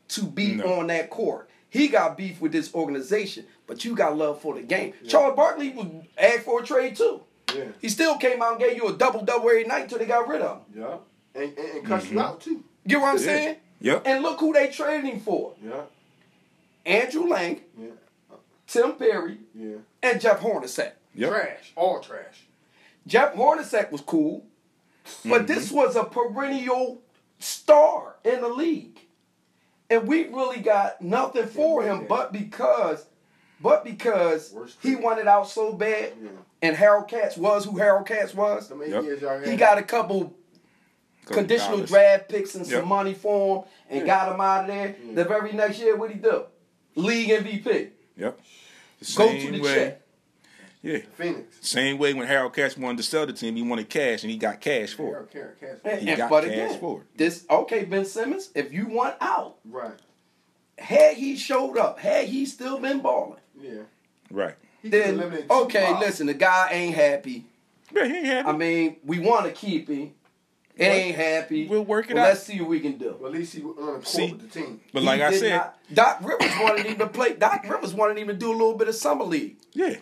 to be No. on that court. He got beef with this organization, but you got love for the game. Charles Barkley was asked for a trade too. Yeah, He still came out and gave you a double double every night until they got rid of him. yeah, and and, and cuss mm-hmm. you out too. You know what I'm Yeah. saying? Yep. And look who they traded him for: Yeah, Andrew Lang, yeah, Tim Perry, yeah. and Jeff Hornacek. Yep. Trash, all trash. Jeff Hornacek was cool, but mm-hmm. this was a perennial star in the league, and we really got nothing for him. But because, but because Worst he wanted out so bad, Yeah. and Harold Katz was who Harold Katz was. Yep. years y'all had. He got a couple Couple conditional dollars. draft picks and some money for him, and Yeah. got him out of there. Yeah. The very next year, what he do? League MVP. Yep. The Go to the way. check. Yeah. Phoenix. Same way when Harold Katz wanted to sell the team, he wanted cash and he got cash for it. Care, care, And, care. He and- got but cash again, for it. this okay, Ben Simmons. If you want out, Right. had he showed up, had he still been balling, Yeah. Right. Then okay, fouls. listen, the guy ain't happy. Yeah, he ain't happy. I mean, we want to keep him. It ain't happy. We'll work it Well, out. Let's see what we can do. Well, at least he was on the court See, with the team. but He like I said, not- Doc Rivers wanted him to play. Doc Rivers wanted him to do a little bit of summer league. yeah,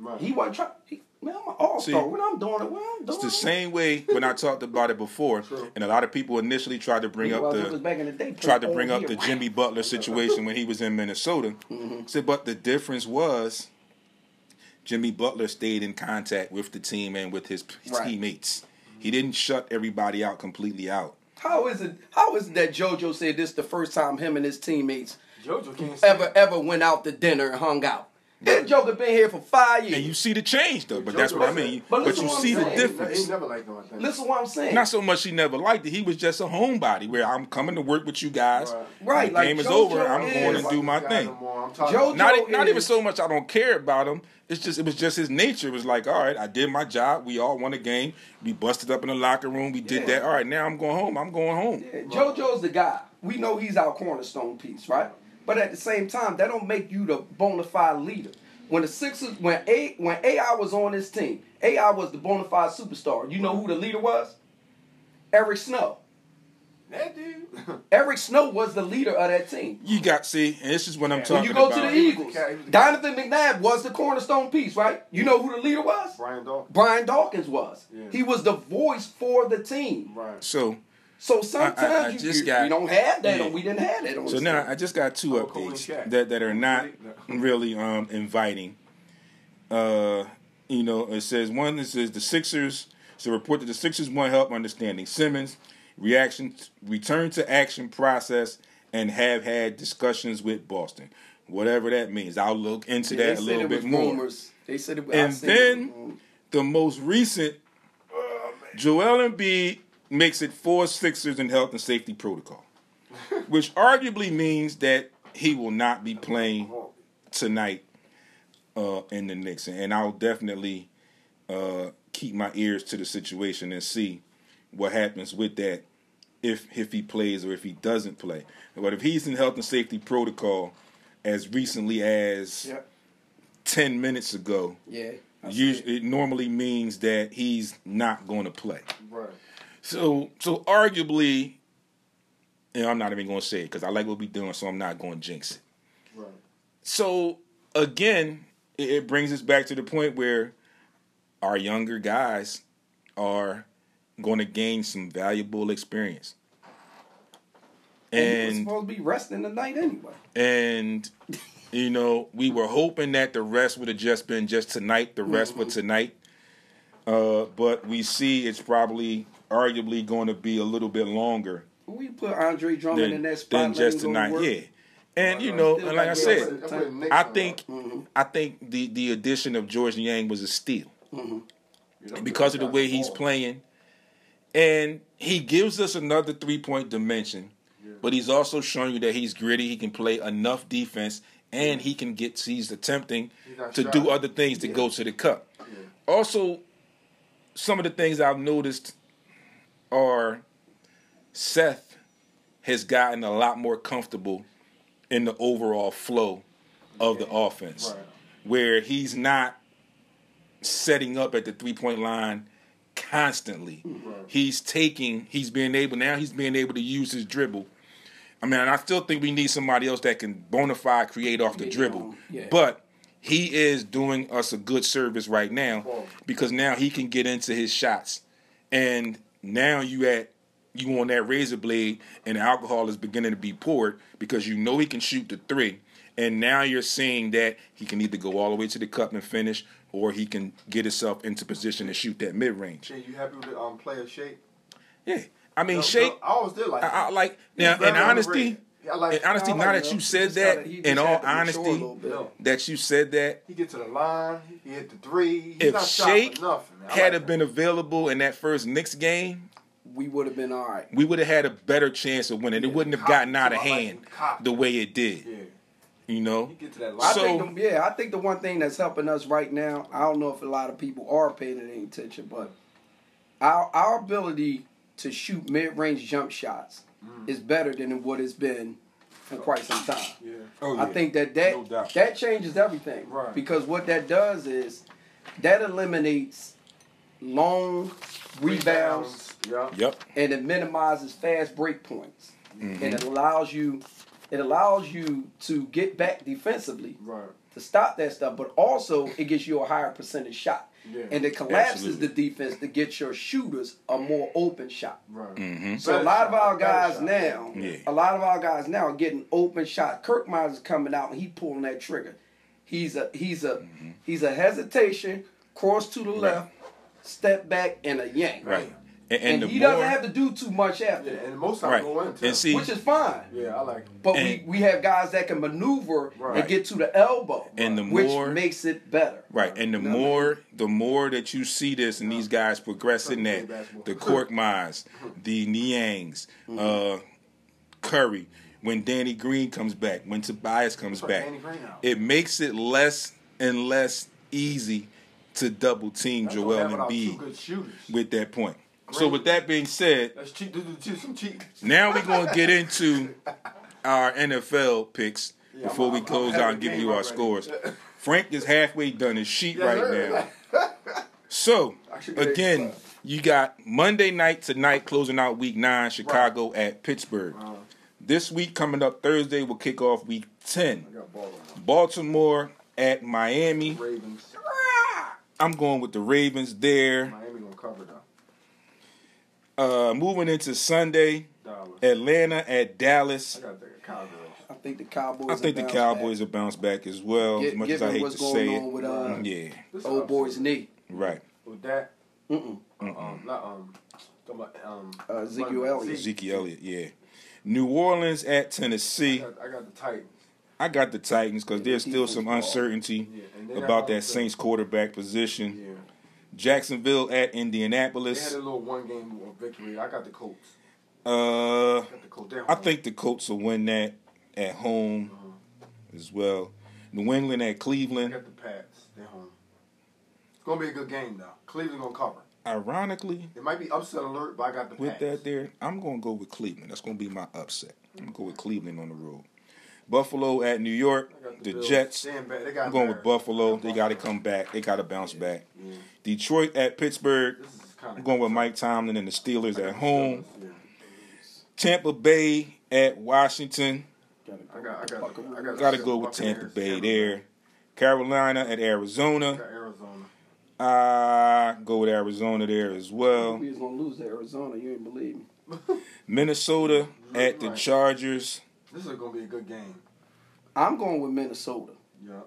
Right. He wasn't trying. He, man, I'm an all star. When I'm doing it, when I'm doing it. it's the it. same way when I talked about it before, True. and a lot of people initially tried to bring Well, up the back in the day. tried to bring up year the. Jimmy Butler situation when he was in Minnesota. Mm-hmm. Said, but the difference was Jimmy Butler stayed in contact with the team and with his Right. teammates. He didn't shut everybody out completely out. How is it? How is it that JoJo said this the first time him and his teammates JoJo can't ever ever went out to dinner and hung out? This Joker been here for five years. And you see the change though, but that's what I mean. But But, you what I'm see the saying. He difference. never liked him, I think. Listen what I'm saying. Not so much he never liked it. He was just a homebody where I'm coming to work with you guys. Right. Right, The like game is JoJo over. I'm is- going to do my thing. no more. I'm tired JoJo of- Not, not even so much I don't care about him. It's just it was just his nature. It was like, all right, I did my job. We all won a game. We busted up in the locker room. We did Yeah. that. All right, now I'm going home. I'm going home. Yeah, JoJo's the guy. We know he's our cornerstone piece, right? But at the same time, that don't make you the bona fide leader. When the Sixers, when A, when AI was on this team, AI was the bona fide superstar. You know who the leader was? Eric Snow. That dude. Eric Snow was the leader of that team. You got see, and this is what I'm When talking When you go about. to the Eagles, Yeah, he was the- Donovan McNabb was the cornerstone piece, right? You know who the leader was? Brian Dawkins. Brian Dawkins was. Yeah. He was the voice for the team. Right. so So sometimes I- I you, just you- got- we don't have that, yeah. or we didn't have that on so now. I just got two Oh, updates that that are not really um inviting. Uh, you know, it says one. It says the Sixers. So report that the Sixers want help understanding Simmons' reaction, return to action process, and have had discussions with Boston. Whatever that means, I'll look into Yeah, that a little bit more. rumors. They said it. I And seen it was then the most recent, Joel Embiid makes it four Sixers in health and safety protocol, which arguably means that he will not be playing tonight uh, in the Knicks, and I'll definitely uh, keep my ears to the situation and see what happens with that if if he plays or if he doesn't play. But if he's in health and safety protocol as recently as Yep. ten minutes ago, Yeah. Usually it normally means that he's not going to play. Right. So so arguably, and I'm not even going to say it because I like what we're doing, so I'm not going to jinx it. Right. So again, it, it brings us back to the point where our younger guys are going to gain some valuable experience. And And supposed to be resting tonight anyway. and you know, we were hoping that the rest would have just been just tonight, the rest for tonight. Uh, but we see it's probably arguably going to be a little bit longer We put Andre Drummond in that spot. than just him go to tonight. work. Yeah. And you know, and like I said, Garrett. That's what the Knicks I think Mm-hmm. I think the the addition of Georges Niang was a steal know, because of the way he's playing, and he gives us another three point dimension. But he's also showing you that he's gritty. He can play enough defense, and he can get. He's attempting He's to do other things to go to the cup. Also, some of the things I've noticed are Seth has gotten a lot more comfortable in the overall flow of the offense, Right. where he's not setting up at the three point line constantly. He's taking, he's being able now. He's being able to use his dribble. I mean, and I still think we need somebody else that can bona fide create off the Yeah, dribble. yeah. But he is doing us a good service right now because now he can get into his shots, and now you at you on that razor blade, and the alcohol is beginning to be poured because you know he can shoot the three, and now you're seeing that he can either go all the way to the cup and finish, or he can get himself into position to shoot that mid range. Jay, you happy with the um, player shape? Yeah, I mean, No, Shake. no, I always did like. I, I like now. In honesty, I like. in honesty, I like now that you said that, gotta- in all had to mature a honesty, little bit. No. that you said that, He get to the line. He hit the three. He's if not shot Shake nothing. Had like have been available in that first Knicks game, we would have been all right. we would have had a better chance of winning. It wouldn't have cocky, gotten out of too. Like hand the way it did. Yeah, You know, he get to that I. So- think the, yeah, I think the one thing that's helping us right now, I don't know if a lot of people are paying any attention, but our our ability to shoot mid range jump shots Mm. is better than what it's been for quite some time. yeah. oh, yeah. I think that that, No that changes everything. Right. Because what that does is that eliminates long rebounds Yeah. Yep. and it minimizes fast break points. Mm-hmm. And it allows you it allows you to get back defensively Right. to stop that stuff, but also it gets you a higher percentage shot. Yeah. And it collapses Absolutely. the defense to get your shooters a more open shot. Right. Mm-hmm. So a Better lot of our guys shot. now, Yeah. a lot of our guys now are getting open shot. Korkmaz is coming out and he pulling that trigger. He's a he's a Mm-hmm. he's a hesitation, cross to the left, step back, and a yank. Right. And, And, and he more, doesn't have to do too much after Yeah, that, and most times right. go in too. And see, which is fine. yeah, I like. It. But And- we, we have guys that can maneuver Right. and get to the elbow, And the which more- makes it better. Right, and the You know what I more the more that you see this and these guys progressing Play that the Korkmaz, the Niangs, uh, Curry, when Danny Green comes back, when Tobias comes back, Danny Green out. it makes it less and less easy to double team That's what Joel happened without two Embiid with that point. So with that being said, That's cheap. Cheap- some cheap. now we're gonna get into our NFL picks Yeah, before I'm- we I'm- close I'm out and give you our already. scores. Frank is halfway done his sheet Yes, right now. So I should get again, you got Monday night tonight closing out week nine, Chicago at Pittsburgh. Uh, This week coming up Thursday will kick off week ten. I got ball on Baltimore at Miami. Ravens. I'm going with the Ravens there. Miami gonna cover though. Uh, moving into Sunday, Dallas. Atlanta at Dallas. I got the Cowgirls. I think the Cowboys. I think the will bounce Cowboys back. will bounce back as well. Gi- as much as I given hate what's to going say on it. with uh, Yeah, This old boy's knee. right. With that, Mm-mm. um, not um, talking about, um, Uh, Ezekiel Elliott. Zeke. Zeke Elliott, yeah. New Orleans at I Tennessee. got, I got the Titans. I got the Titans because there's still some ball. uncertainty Yeah, about that Saints quarterback position. Yeah, Jacksonville at Indianapolis. they had a little one game victory. I got the Colts. Uh, I the Colts. I think the Colts will win that at home Uh-huh. as well. New England at I Cleveland. got the Pats. They're home. It's gonna be a good game though. Cleveland gonna cover. Ironically, It might be upset alert, but I got the with Pats. that there, I'm going to go with Cleveland. That's going to be my upset. I'm going to go with Cleveland on the road. Buffalo at New York. I got The Jets. Stand back. They got I'm going with. Buffalo. They got to come back. They got to bounce back. Yeah. Detroit at Pittsburgh. This is kind I'm going with Mike Tomlin and the Steelers at home. Yeah. Tampa Bay at Washington. I got. I got. I got. Got to go with Tampa Bay there. Carolina at Arizona. got Arizona. I go with Arizona there as well. We was gonna lose to Arizona. You ain't believe me. Minnesota at the Right. Chargers. This is gonna be a good game. I'm going with Minnesota Yeah.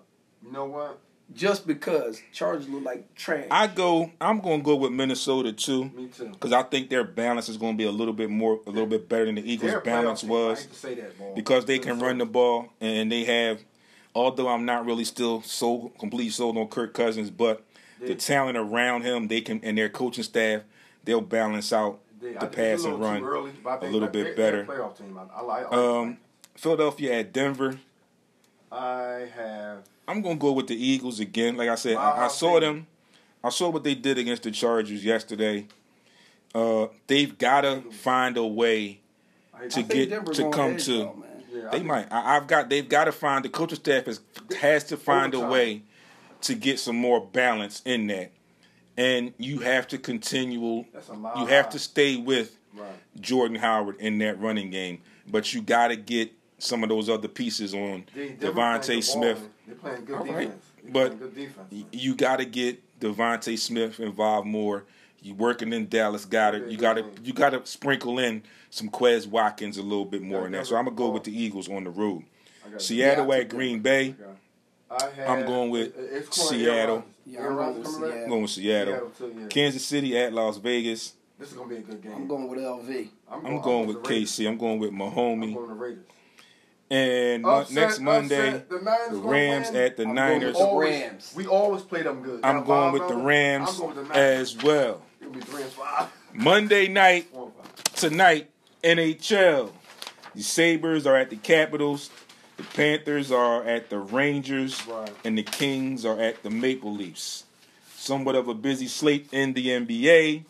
You know what? just because Chargers look like trash. I go. I'm going to go with Minnesota too. Me too. because I think their balance is going to be a little bit more, a little bit better than the Eagles' They're a playoff balance team. I was, hate to say that, ball. because they can run the ball and they have. Although I'm not really still so completely sold on Kirk Cousins, but the talent around him, they can and their coaching staff, they'll balance out They- the pass and run too early, but I a think little like bit they- better. they're playoff team. I, I like. I, like Um, Philadelphia at Denver. I have. I'm gonna go with the Eagles again. Like I said, I, I saw them. I saw what they did against the Chargers yesterday. Uh, they've gotta find a way to I get to come to. y'all. Yeah, They I- might. I, I've got. They've got to find the coaching staff has has to find a way to get some more balance in that, and you have to continual. That's a mile You have to stay with Right. Jordan Howard in that running game, but you got to get some of those other pieces on They- Denver DeVonta Smith. They're playing good All right. defense. They're But good defense. Y- You got to get DeVonta Smith involved more. You working in Dallas, got it. You got to you got to sprinkle in some Quez Watkins a little bit more in that. So I'm gonna go with the Eagles on the road. I got it. Seattle at Green Bay. I had, I'm going with it's Seattle. Yeah, I'm going with? Seattle. I'm going with Seattle. Seattle too, yeah. Kansas City at Las Vegas. This is gonna be a good game. I'm going with LV. I'm going with the Raiders. KC. I'm going with I'm And Upset, next Monday, upset. the, the Rams win. at the I'm Niners. Always- Rams. We always play them good. I'm going with the Rams I'm going with the Niners. as well. It'll be three and five. Monday night, Four and five. tonight, NHL. The Sabres are at the Capitals. The Panthers are at the Rangers. Right. And the Kings are at the Maple Leafs. Somewhat of a busy slate in the NBA.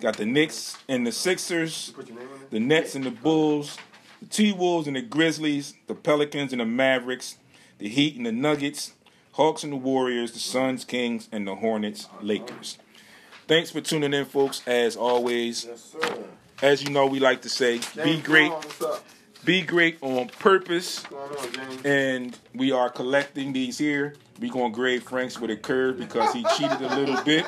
Got the Knicks and the Sixers. Put your name on it. the Nets and the Bulls, the T Wolves and the Grizzlies, the Pelicans and the Mavericks, the Heat and the Nuggets, Hawks and the Warriors, the Suns, Kings, and the Hornets, Lakers. Thanks for tuning in, folks. As always, Yes, sir. as you know, we like to say, be great, Brown, what's up? be great on purpose. On, And we are collecting these here. We're going to grade Frank's with a curve because he cheated a little bit.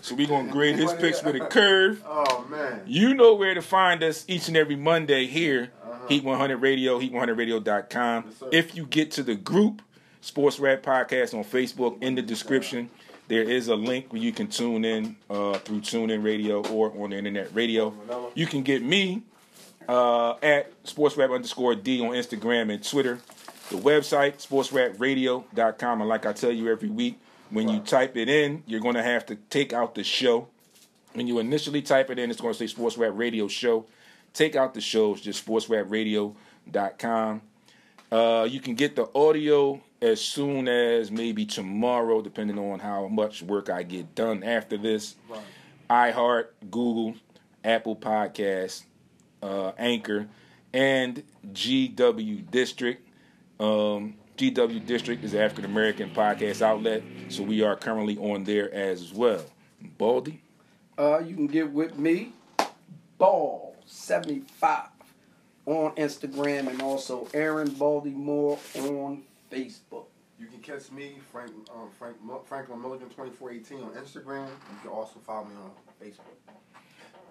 So we're going to grade his picks with a curve. Oh man. You know where to find us each and every Monday here, Heat 100 Radio, heat100radio.com. Yes, if you get to the group, Sports Rap Podcast on Facebook, in the description, there is a link where you can tune in uh, through TuneIn Radio or on the internet radio. You can get me uh, at Sports Rap underscore D on Instagram and Twitter. The website, sportsrapradio.com. And like I tell you every week, when you type it in, you're going to have to take out the show. When you initially type it in, it's going to say Sports Rap Radio Show. Take out the shows, just sportsrapradio.com. Uh, you can get the audio as soon as maybe tomorrow, depending on how much work I get done after this. Right. iHeart, Google, Apple Podcasts, uh, Anchor, and GW District. Um, GW District is African American podcast outlet, so we are currently on there as well. Baldy? Uh, you can get with me, Bald. 75 on Instagram and also Aaron Baltimore on Facebook. You can catch me, Frank, um, Frank Franklin Milligan, twenty four eighteen on Instagram. You can also follow me on Facebook.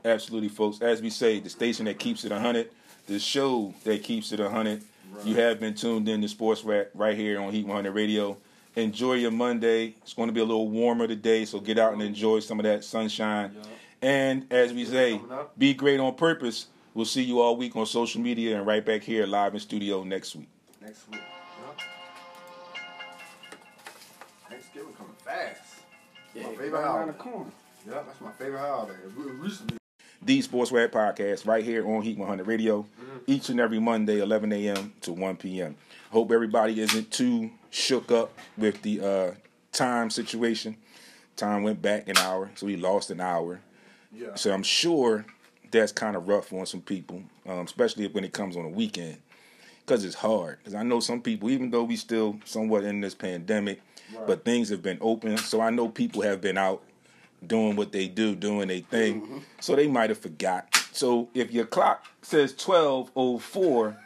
Absolutely, folks. As we say, the station that keeps it hundred, the show that keeps it hundred. Right. You have been tuned in to Sports Rap right here on Heat One Hundred Radio. Enjoy your Monday. It's going to be a little warmer today, so get out and enjoy some of that sunshine. And as we say, be great on purpose. We'll see you all week on social media and right back here live in studio next week. Next week. Yeah. Thanksgiving coming fast. Yeah, My favorite around the holiday. corner. Yeah, that's my favorite holiday. It re- used to be. The Sports Rap Podcast right here on Heat 100 Radio each and every Monday, 11 a.m. to 1 p.m. Hope everybody isn't too shook up with the uh, time situation. Time went back an hour, so we lost an hour. Yeah. So I'm sure that's kind of rough on some people, um, especially when it comes on a weekend, because it's hard. Because I know some people, even though we still somewhat in this pandemic, but things have been open. So I know people have been out doing what they do, doing their thing. So they might have forgot. So if your clock says 12:04,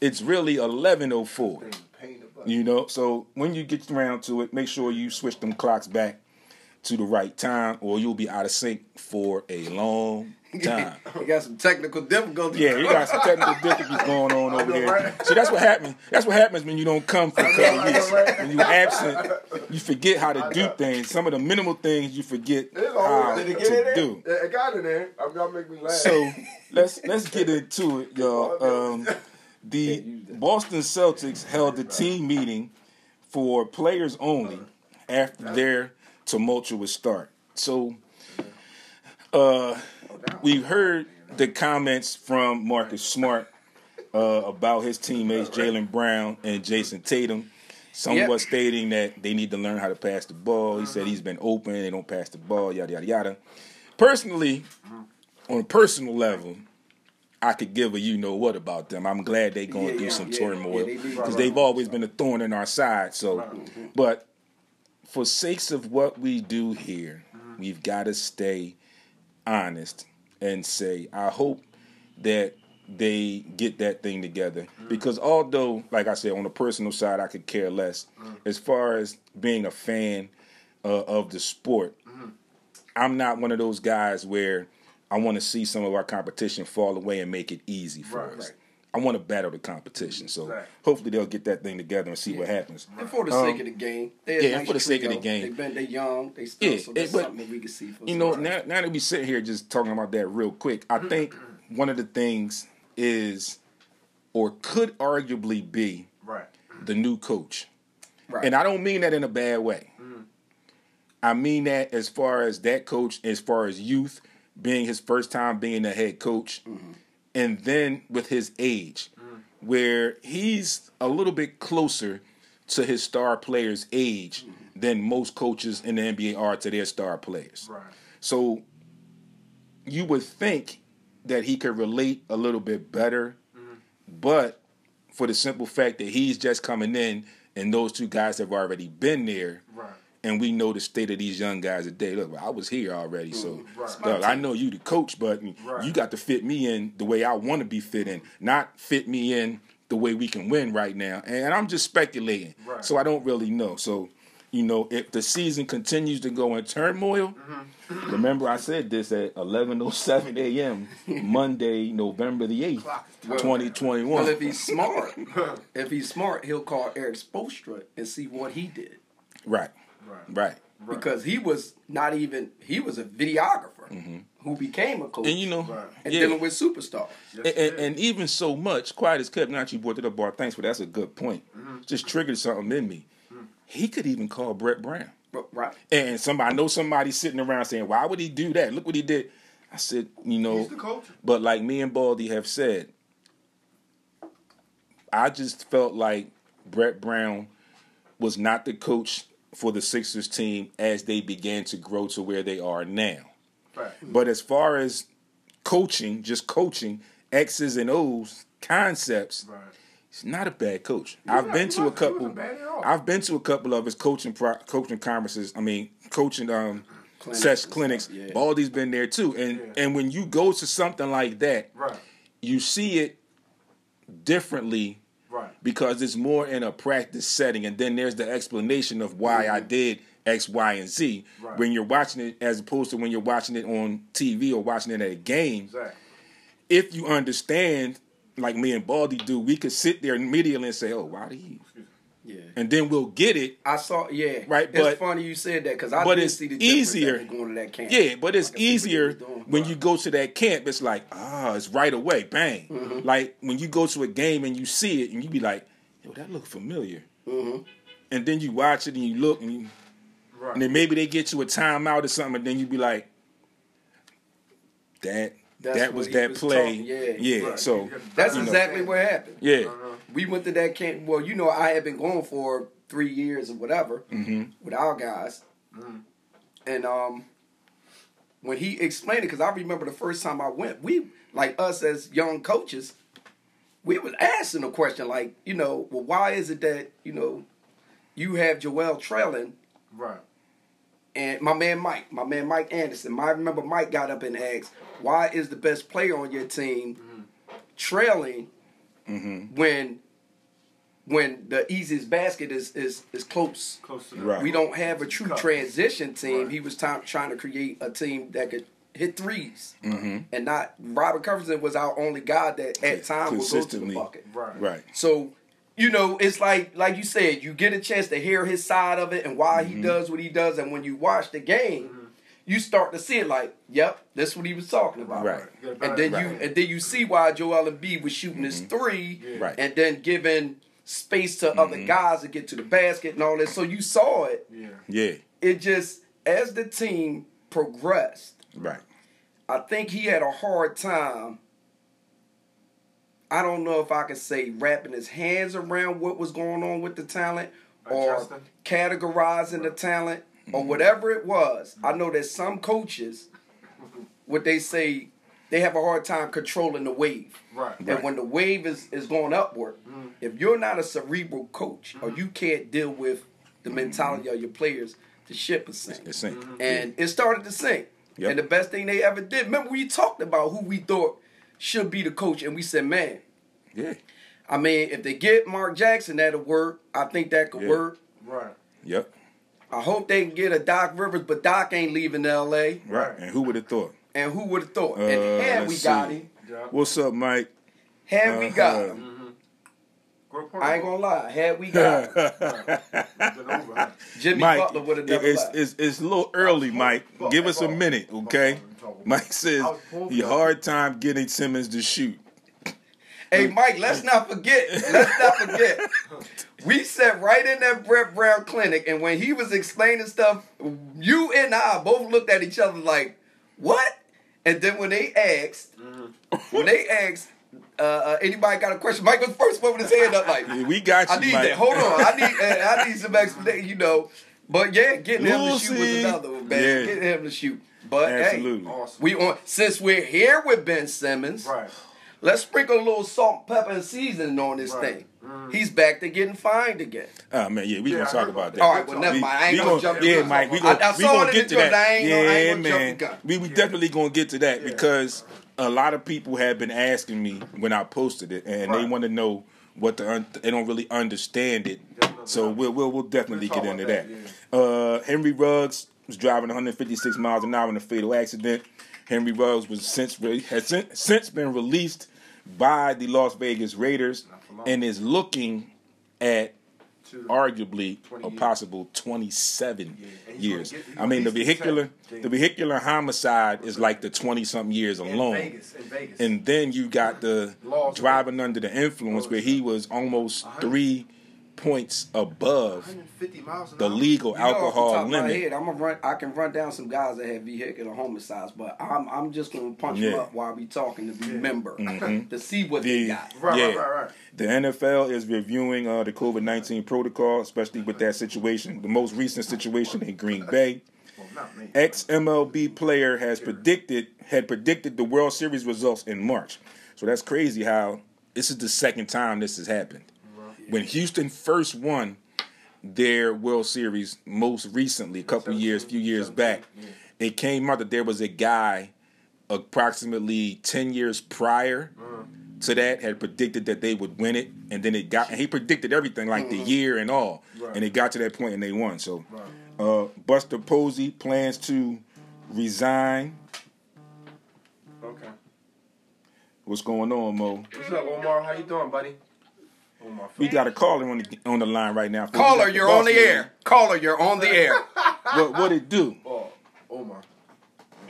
it's really 11:04. Pain, pain in the butt. You know, so when you get around to it, make sure you switch them clocks back to the right time, or you'll be out of sync for a long time. You got some technical difficulties. Yeah, you got some technical difficulties going on over know, here. right? See, that's what happens. That's what happens when you don't come for a couple weeks. right? When you're absent, you forget how to do things. Some of the minimal things you forget how did it get to there? do. It got in there. I'm gonna make me laugh. So let's let's get into it, y'all. Um, the Boston Celtics held a team meeting for players only after their tumultuous start. So uh, we've heard the comments from Marcus Smart uh, about his teammates Jaylen Brown and Jayson Tatum. Somewhat Yep. stating that they need to learn how to pass the ball. He said he's been open, they don't pass the ball, yada yada yada. Personally, on a personal level, I could give a you know what about them. I'm glad they're going Yeah, through yeah, some yeah, turmoil they because Right, they've always been a thorn in our side. So, but for sakes of what we do here, mm-hmm. we've got to stay honest and say, I hope that they get that thing together. Mm-hmm. Because although, like I said, on the personal side, I could care less. Mm-hmm. As far as being a fan uh, of the sport, I'm not one of those guys where I want to see some of our competition fall away and make it easy for Right, us. right. I want to battle the competition. So Right. hopefully they'll get that thing together and see what happens. And for the Um, sake of the game, yeah, nice for the sake of the game. They've been they young, they still Yeah, so that's but, something that we can see. For You know, now, now that we sit here just talking about that real quick, I mm-hmm. think one of the things is, or could arguably be, Right. the new coach. right. And I don't mean that in a bad way. Mm-hmm. I mean that as far as that coach, as far as youth being his first time being a head coach, mm-hmm. And then with his age, where he's a little bit closer to his star players' age than most coaches in the NBA are to their star players. Right. So you would think that he could relate a little bit better, but for the simple fact that he's just coming in and those two guys have already been there, Right. And we know the state of these young guys today. Look, I was here already, so Right. look, I know you the coach, but Right. you got to fit me in the way I want to be fit in, not fit me in the way we can win right now. And I'm just speculating, Right. so I don't really know. So, you know, if the season continues to go in turmoil, Mm-hmm. remember I said this at 11:07 a.m. Monday, November the 8th, Clock. 2021. well, if he's smart, if he's smart, he'll call Erik Spoelstra and see what he did right, Right. right. because he was not even he was a videographer who became a coach Mm-hmm. And you know, Right. and yeah. dealing with superstars. Yes, and, and, and even so much, quiet as kept. Not you brought it up, Bart. Thanks for that's a good point. Just triggered something in me. He could even call Brett Brown, Right. and somebody I know somebody sitting around saying, "Why would he do that? Look what he did." I said, you know, He's the coach. but like me and Baldy have said, I just felt like Brett Brown was not the coach for the Sixers team as they began to grow to where they are now. Right. But as far as coaching, just coaching X's and O's concepts, Right. he's not a bad coach. I've not- been to a couple. wasn't bad at all. I've been to a couple of his coaching pro, coaching conferences. I mean, coaching um Clinics sesh clinics. yeah. Baldy's been there too, and Yeah. and when you go to something like that, Right. you see it differently Right. because it's more in a practice setting, and then there's the explanation of why I mm-hmm. did X, Y, and Z. Right. When you're watching it, as opposed to when you're watching it on TV or watching it at a game, Exactly. if you understand, like me and Baldy do, we could sit there immediately and say, "Oh, why did he?" Yeah. And then we'll get it. I saw, yeah, Right, It's but- funny you said that because I but it's see the difference easier. going to that camp. Yeah, but it's I can see what he easier when you go to that camp. It's like, ah, it's right away, bang. Mm-hmm. Like when you go to a game and you see it and you be like, yo, that look familiar. Mhm. And then you watch it and you look and, you, Right. and then maybe they get you a timeout or something, and then you be like, that That's that was that was play. talking- yeah. yeah. Right. So That's know. exactly what happened. yeah. We went to that camp. Well, you know, I had been going for three years or whatever hmm with our guys, Mhm. and um, when he explained it, because I remember the first time I went, we like us as young coaches, we was asking a question like, you know, well, why is it that you know you have Joel trailing Right. and my man Mike, my man Mike Anderson. I remember Mike got up and asked, "Why is the best player on your team trailing hmm when when the easiest basket is is is close?" Close to the Right. We don't have a true Cut. transition team. Right. He was time, trying to create a team that could hit threes, hmm and not Robert Covington was our only guy that at time would go to the Consistently. bucket. Right. right. So, you know, it's like like you said, you get a chance to hear his side of it and why Mm-hmm. he does what he does, and when you watch the game, you start to see it like, yep, that's what he was talking about. Right. You And then balance you and then you see why Joel Embiid was shooting his mm-hmm. three, Yeah. Right. and then giving space to other mm-hmm. guys to get to the basket and all that. So you saw it. Yeah. Yeah. It just as the team progressed, Right. I think he had a hard time. I don't know if I could say wrapping his hands around what was going on with the talent or Adjusting. categorizing the talent or whatever it was. I know that some coaches, what they say, they have a hard time controlling the wave. Right. And when the wave is, is going upward, Mm-hmm. if you're not a cerebral coach or you can't deal with the mentality of your players, the ship is sinking. It's sink. Mm-hmm. And it started to sink. Yep. And the best thing they ever did, remember we talked about who we thought should be the coach, and we said, man, Yeah. I mean, if they get Mark Jackson, that'll work. I think that could Yeah. work. Right. Yep. I hope they can get a Doc Rivers, but Doc ain't leaving L.A. Right. And who would have thought? And who would have thought? Uh, and had we let's got see. him, What's up, Mike? had we got Uh-huh. him, Good point. I ain't gonna lie, had we got him, Been over, huh? Jimmy Mike, Butler would have it- never it's, left. it's, it's a little early, Mike. Give us a minute, okay? Mike says I he hard time getting Simmons to shoot. Hey, Mike, let's not forget. Let's not forget. We sat right in that Brett Brown clinic, and when he was explaining stuff, you and I both looked at each other like, "What?" And then when they asked, when they asked, uh, uh, anybody got a question? Mike was the first one with his hand up, like, Yeah, We got you, "I need Mike. that. Hold on, I need, uh, I need some explanation." You know, but yeah, getting him to shoot was another one, man. Yeah. Getting him to shoot, but Absolutely. hey, Awesome. we on since we're here with Ben Simmons. Right. Let's sprinkle a little salt, pepper, and seasoning on this Right. thing. He's back to getting fined again. Oh man, yeah, we Yeah, gonna I talk about about that. All right, well, never We- mind. I ain't we gonna gonna- jump. Yeah, into Mike, we I- gonna I we saw gonna it get in to the that. I ain't gonna- I yeah, ain't gonna jump man. the gun. We we definitely gonna get to that because a lot of people have been asking me when I posted it, and they want to know what the un- they don't really understand it. So we'll we'll, we'll definitely We'll get into about that. that, Uh, Henry Ruggs was driving 156 miles an hour in a fatal accident. Henry Ruggs was since has since, since been released by the Las Vegas Raiders and is looking at arguably a possible 27 Yeah, years. get- I mean, the vehicular, 10. the vehicular homicide is like the 20 something years in alone. Vegas. In Vegas. And then you got the Laws. driving under the influence where he was almost three points above miles the legal You know, off the alcohol top limit. head, I'm gonna run. I can run down some guys that have vehicular homicides, but I'm I'm just gonna punch them up while we talking to remember Mhm. to see what The- they got. Right, Yeah. right, right, right. The NFL is reviewing uh, the COVID 19 protocol, especially with that situation, the most recent situation in Green Bay. Well. Ex MLB player has predicted had predicted the World Series results in March. So that's crazy how this is the second time this has happened. When Houston first won their World Series most recently, a couple years, few years back, it came out that there was a guy approximately 10 years prior to that had predicted that they would win it and then it got and he predicted everything like the year and all and it got to that point and they won so uh, Buster Posey plans to resign. Okay. What's going on, Mo? What's up, Omar? How you doing, buddy? Oh, Omar. We got a caller on the on the line right now. Caller, you're on the lady. air. Caller, you're on the air. What what it do? Oh, oh Omar.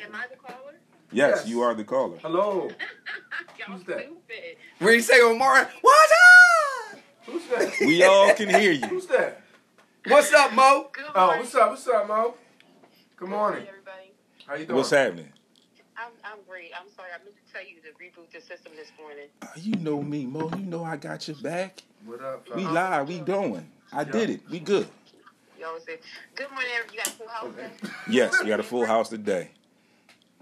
Am I the caller? Yes, Yes. you are the caller. Hello. Y'all Who's that? stupid. Where you say, Omar? What's up? Who's that? We all can hear you. Who's that? What's up, Mo? Good Oh, what's up? What's up, Mo? Good morning. everybody. How you doing? What's happening? I'm, I'm great. I'm sorry. I meant to tell you to reboot the system this morning. Uh, You know me, Mo. You know I got your back. What up? We fella? live. We doing. I did it. We good. You always say, "Good morning, everybody." You got a full house. today? Yes, we got a full house today.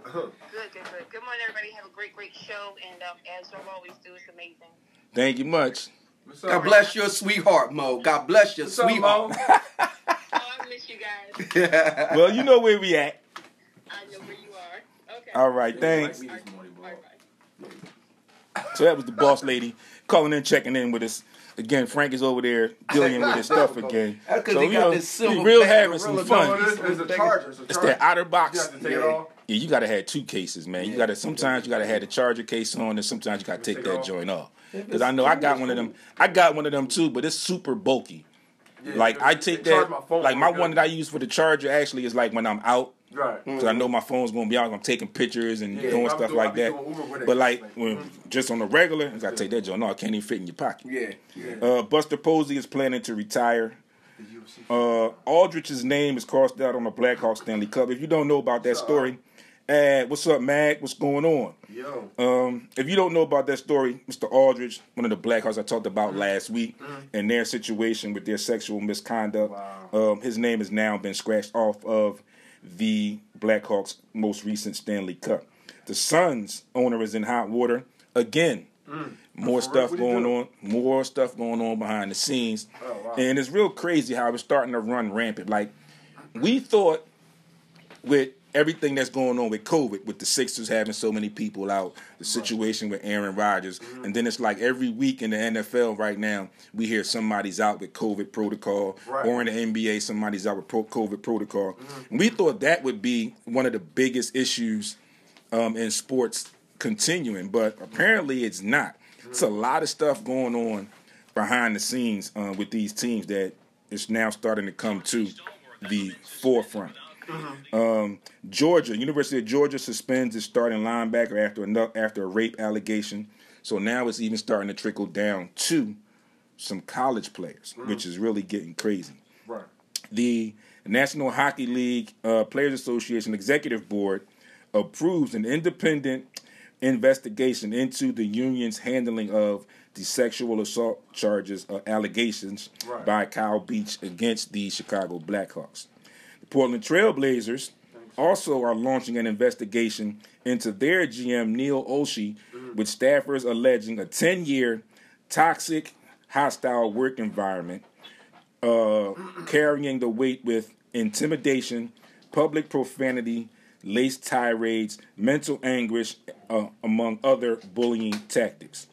Good, good, good. Good morning, everybody. Have a great, great show, and um, as you always do, it's amazing. Thank you much. What's up? God bless your sweetheart, Mo. God bless your What's up, sweetheart. Mo? Oh, I miss you guys. Well, you know where we at. I know where you are. Okay. All right, thanks. Like morning, boy. Bye, bye. So that was the boss lady calling in, checking in with us. Again, Frank is over there dealing with his stuff again. So he you got know, this we real bag, having the some fun. it is, it's a charger. It's, a It's that outer You box. have to take Yeah. it off. Yeah, you gotta have two cases, man. You gotta sometimes you gotta have the charger case on, and sometimes you gotta take Take that off. joint off. Because I know I got one of them. I got one of them too, but it's super bulky. Yeah, Like I take charge that, phone like my one that I use for the charger actually is like when I'm out. Right. Because I know my phone's gonna be out. I'm taking pictures and Yeah, doing stuff like that. doing Uber with it. But like Like, when just on the regular, I gotta take that joint. No, I can't even fit in your pocket. Yeah, yeah. Uh, Buster Posey is planning to retire. Uh, Aldrich's name is crossed out on the Blackhawks Stanley Cup. If you don't know about that story, uh, what's up, Mag? What's going on? Yo. Um, if you don't know about that story, Mr. Aldrich, one of the Blackhawks I talked about Mm-hmm. last week, and their situation with their sexual misconduct, Wow. um, his name has now been scratched off of the Blackhawks' most recent Stanley Cup. The Suns owner is in hot water again. Mm. More For stuff real? What'd he going do? on. More stuff going on behind the scenes. Oh, wow. And it's real crazy how it's starting to run rampant. Like we thought with everything that's going on with COVID, with the Sixers having so many people out, the situation with Aaron Rodgers, Mm-hmm. and then it's like every week in the NFL right now, we hear somebody's out with COVID protocol, Right. or in the NBA, somebody's out with pro- COVID protocol. Mm-hmm. We thought that would be one of the biggest issues um, in sports continuing, but apparently it's not. It's a lot of stuff going on behind the scenes uh, with these teams that is now starting to come to the forefront. Um, Georgia, University of Georgia suspends its starting linebacker after a, after a rape allegation. So now it's even starting to trickle down to some college players, which is really getting crazy Right. the National Hockey League uh, Players Association Executive Board approves an independent investigation into the union's handling of the sexual assault charges uh, allegations Right. by Kyle Beach against the Chicago Blackhawks. Portland Trailblazers also are launching an investigation into their GM Neil Olshey, with staffers alleging a 10-year toxic, hostile work environment uh, carrying the weight with intimidation, public profanity, laced tirades, mental anguish, uh, among other bullying tactics.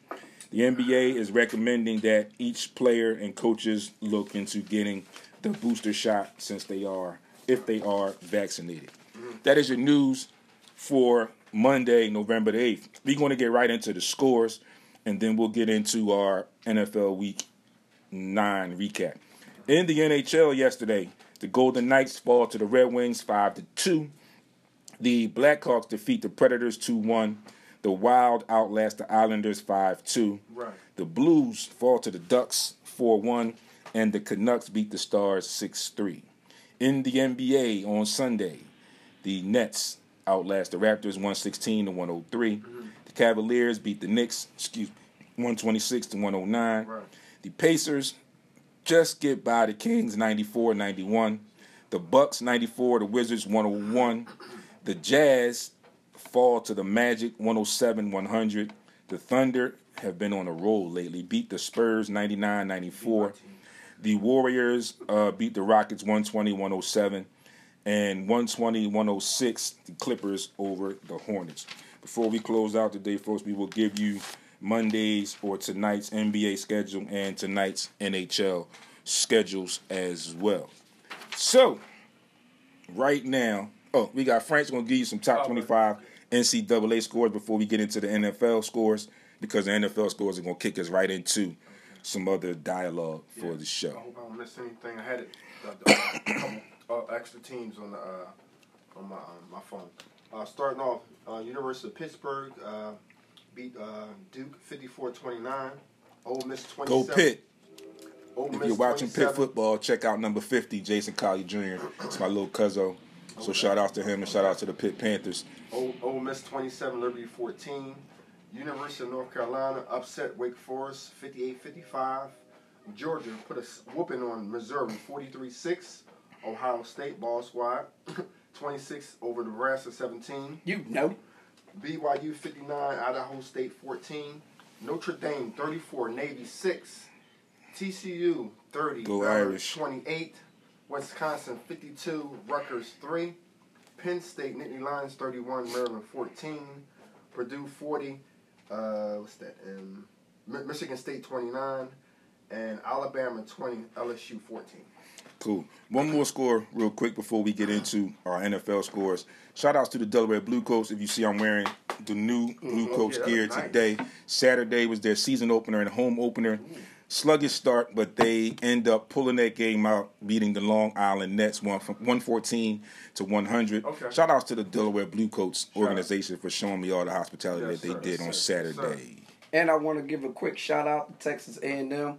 The NBA is recommending that each player and coaches look into getting the booster shot since they are, if they are vaccinated. That is your news for Monday, November the 8th. We're going to get right into the scores, and then we'll get into our NFL Week 9 recap. In the NHL yesterday, the Golden Knights fall to the Red Wings 5 to 2. The Blackhawks defeat the Predators 2 1. The Wild outlast the Islanders 5 2. Right. The Blues fall to the Ducks 4 1. And the Canucks beat the Stars 6 3. In the NBA on Sunday, the Nets outlast the Raptors 116 to 103. The Cavaliers beat the Knicks, excuse me, 126 to 109. Right. The Pacers just get by the Kings 94 91. The Bucks 94, the Wizards 101. The Jazz fall to the Magic 107 100. The Thunder have been on a roll lately, beat the Spurs 99 94. The Warriors uh, beat the Rockets 120 107. And 120 106, the Clippers over the Hornets. Before we close out today, folks, we will give you Mondays or tonight's NBA schedule and tonight's NHL schedules as well. So, right now, oh, we got Frank's going to give you some top 25 NCAA scores before we get into the NFL scores because the NFL scores are going to kick us right into some other dialogue for the I show. hope I don't miss anything. I had it. Couple, uh, extra teams on the uh, on my um, my phone. Uh, starting off, uh, University of Pittsburgh uh, beat uh, Duke 54-29. Ole Miss 27. Go Pitt. Ole If you're watching Pitt football, check out number 50, Jason Collie Jr. It's my little cousin. So shout out to him and shout out to the Pitt Panthers. Ole, Ole Miss 27, Liberty 14. University of North Carolina upset Wake Forest 58-55. Georgia put a whooping on Missouri 43-6. Ohio State ball squad 26 over Nebraska 17. You know. BYU 59, Idaho State 14. Notre Dame 34, Navy 6. TCU 30, Go Irish 28. Wisconsin 52, Rutgers 3. Penn State Nittany Lions 31, Maryland 14. Purdue 40, uh, what's that? Um, Michigan State 29. And Alabama 20, LSU 14. Cool. One more score, real quick, before we get into our NFL scores. Shout outs to the Delaware Blue Coats. If you see, I'm wearing the new Blue oh, Coats yeah, gear nice. today. Saturday was their season opener and home opener. Sluggish start, but they end up pulling that game out, beating the Long Island Nets one from 114 to 100. Okay. Shout outs to the Delaware Bluecoats organization for showing me all the hospitality Yes, that they sir. did Yes, on sir. Yes, sir. Saturday. And I want to give a quick shout out to Texas A&M.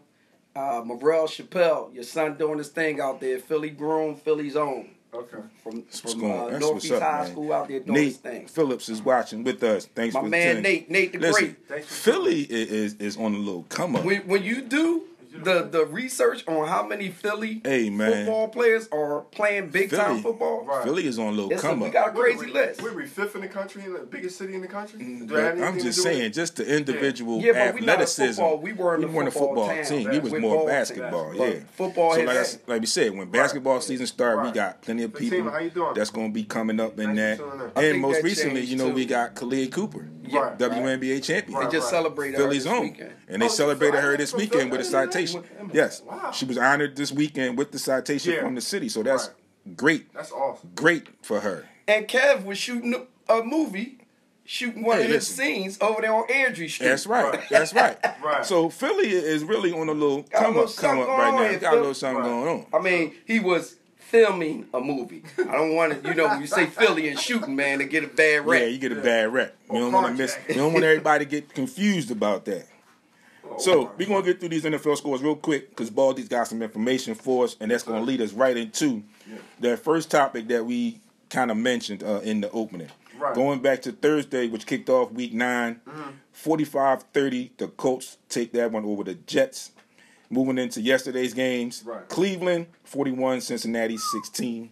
Uh, Morrell Chappelle, your son doing his thing out there. Philly grown, Philly's own. Okay. From, from uh, Northeast up, High man. School out there doing his Nate thing. Phillips is watching with us. Thanks My for man attending. Nate, Nate the Listen, Great. Philly is, is, is on a little come up. When, when you do, the the research on how many Philly Hey, man. football players are playing big time football. Right. Philly is on a little It's a- come we up. got a What, crazy we, list. We're we fifth in the country, in the biggest city in the country. Do But have I'm just to do saying, just the individual Yeah, but we not a athleticism. football- we weren't a weren't a football football team. We was We're more basketball. team. Yeah, Football So like, I, like we said, when basketball season start, we got plenty of people Fatima, how you doing? that's going to be coming up in Thanks that. for tuning in. I And most recently, you know, we got Kahleah Copper, Right. WNBA champion. They Right. just celebrated Philly's her own, weekend. and they Oh, celebrated her this From weekend with a citation. Wow. Yes, Wow. she was honored this weekend with the citation Yeah. from the city. So that's Right. great, That's awesome. great for her. And Kev was shooting a, a movie, shooting one Hey, of his listen. scenes over there on Airdrie Street. That's right. Right. That's right. Right. So Philly is really on a little Got a come little up, come up right now. Got a little something Right. going on. I mean, he was filming a movie. I don't want to, you know, when you say Philly and shooting, man, to get a bad rap. Yeah, you get a bad rep. You don't want to miss. You don't want everybody to get confused about that. So we're gonna get through these NFL scores real quick because Baldy's got some information for us, and that's gonna lead us right into that first topic that we kind of mentioned uh, in the opening. Right. Going back to Thursday, which kicked off Week 9, 45-30, the Colts take that one over the Jets. Moving into yesterday's games, Right. Cleveland 41, Cincinnati 16,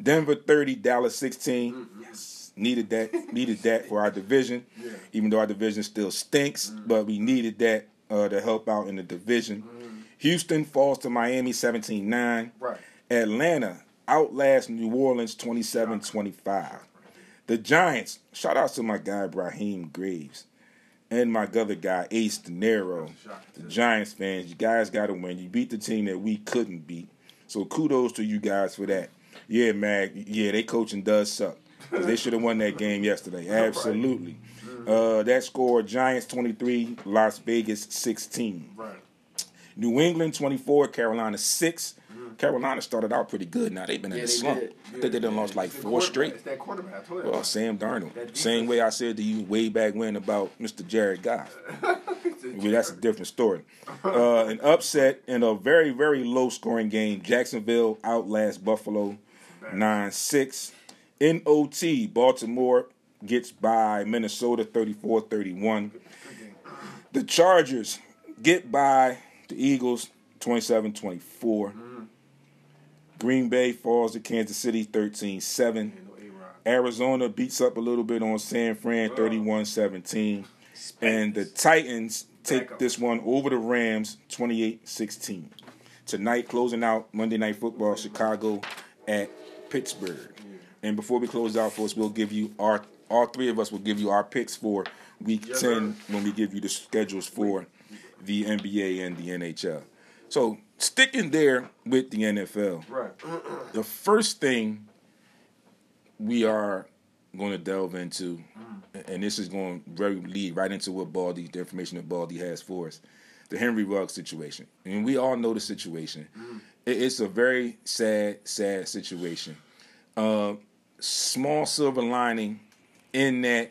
Denver 30, Dallas 16. Mm-hmm. Yes, needed that, needed that for our division. Yeah. Even though our division still stinks, mm. but we needed that uh, to help out in the division. Mm. Houston falls to Miami 17-9. Right. Atlanta outlasts New Orleans 27-25. The Giants, shout out to my guy Raheem Graves and my other guy Ace De Niro. The Giants fans, you guys got to win. You beat the team that we couldn't beat. So kudos to you guys for that. Yeah, Mag. Yeah, they coaching does suck. 'Cause they should have won that game yesterday. Absolutely. Uh, that score: Giants 23, Las Vegas 16. Right. New England 24, Carolina 6. Carolina started out pretty good. Now they've been in Yeah, a slump. did. I think they done lost like four straight. It's that quarterback. I told you. Well, Sam Darnold. Same way I said to you way back when about Mr. Jared Goff. That's a different story. Uh, an upset in a very, very low scoring game. Jacksonville outlasts Buffalo 9 6. In OT, Baltimore gets by Minnesota 34 31. The Chargers get by the Eagles 27 24. Green Bay falls to Kansas City 13 7. Arizona beats up a little bit on San Fran 31 17. And the Titans take this one over the Rams 28 16. Tonight, closing out Monday Night Football, Chicago at Pittsburgh. And before we close out, folks, we'll give you our, all three of us will give you our picks for week Yes, 10 sir. when we give you the schedules for the NBA and the NHL. So, sticking there with the NFL, Right. the first thing we are going to delve into, and this is going to very lead right into what Baldy, the information that Baldy has for us, the Henry Ruggs situation. And we all know the situation. It- It's a very sad, sad situation. Uh, small silver lining in that.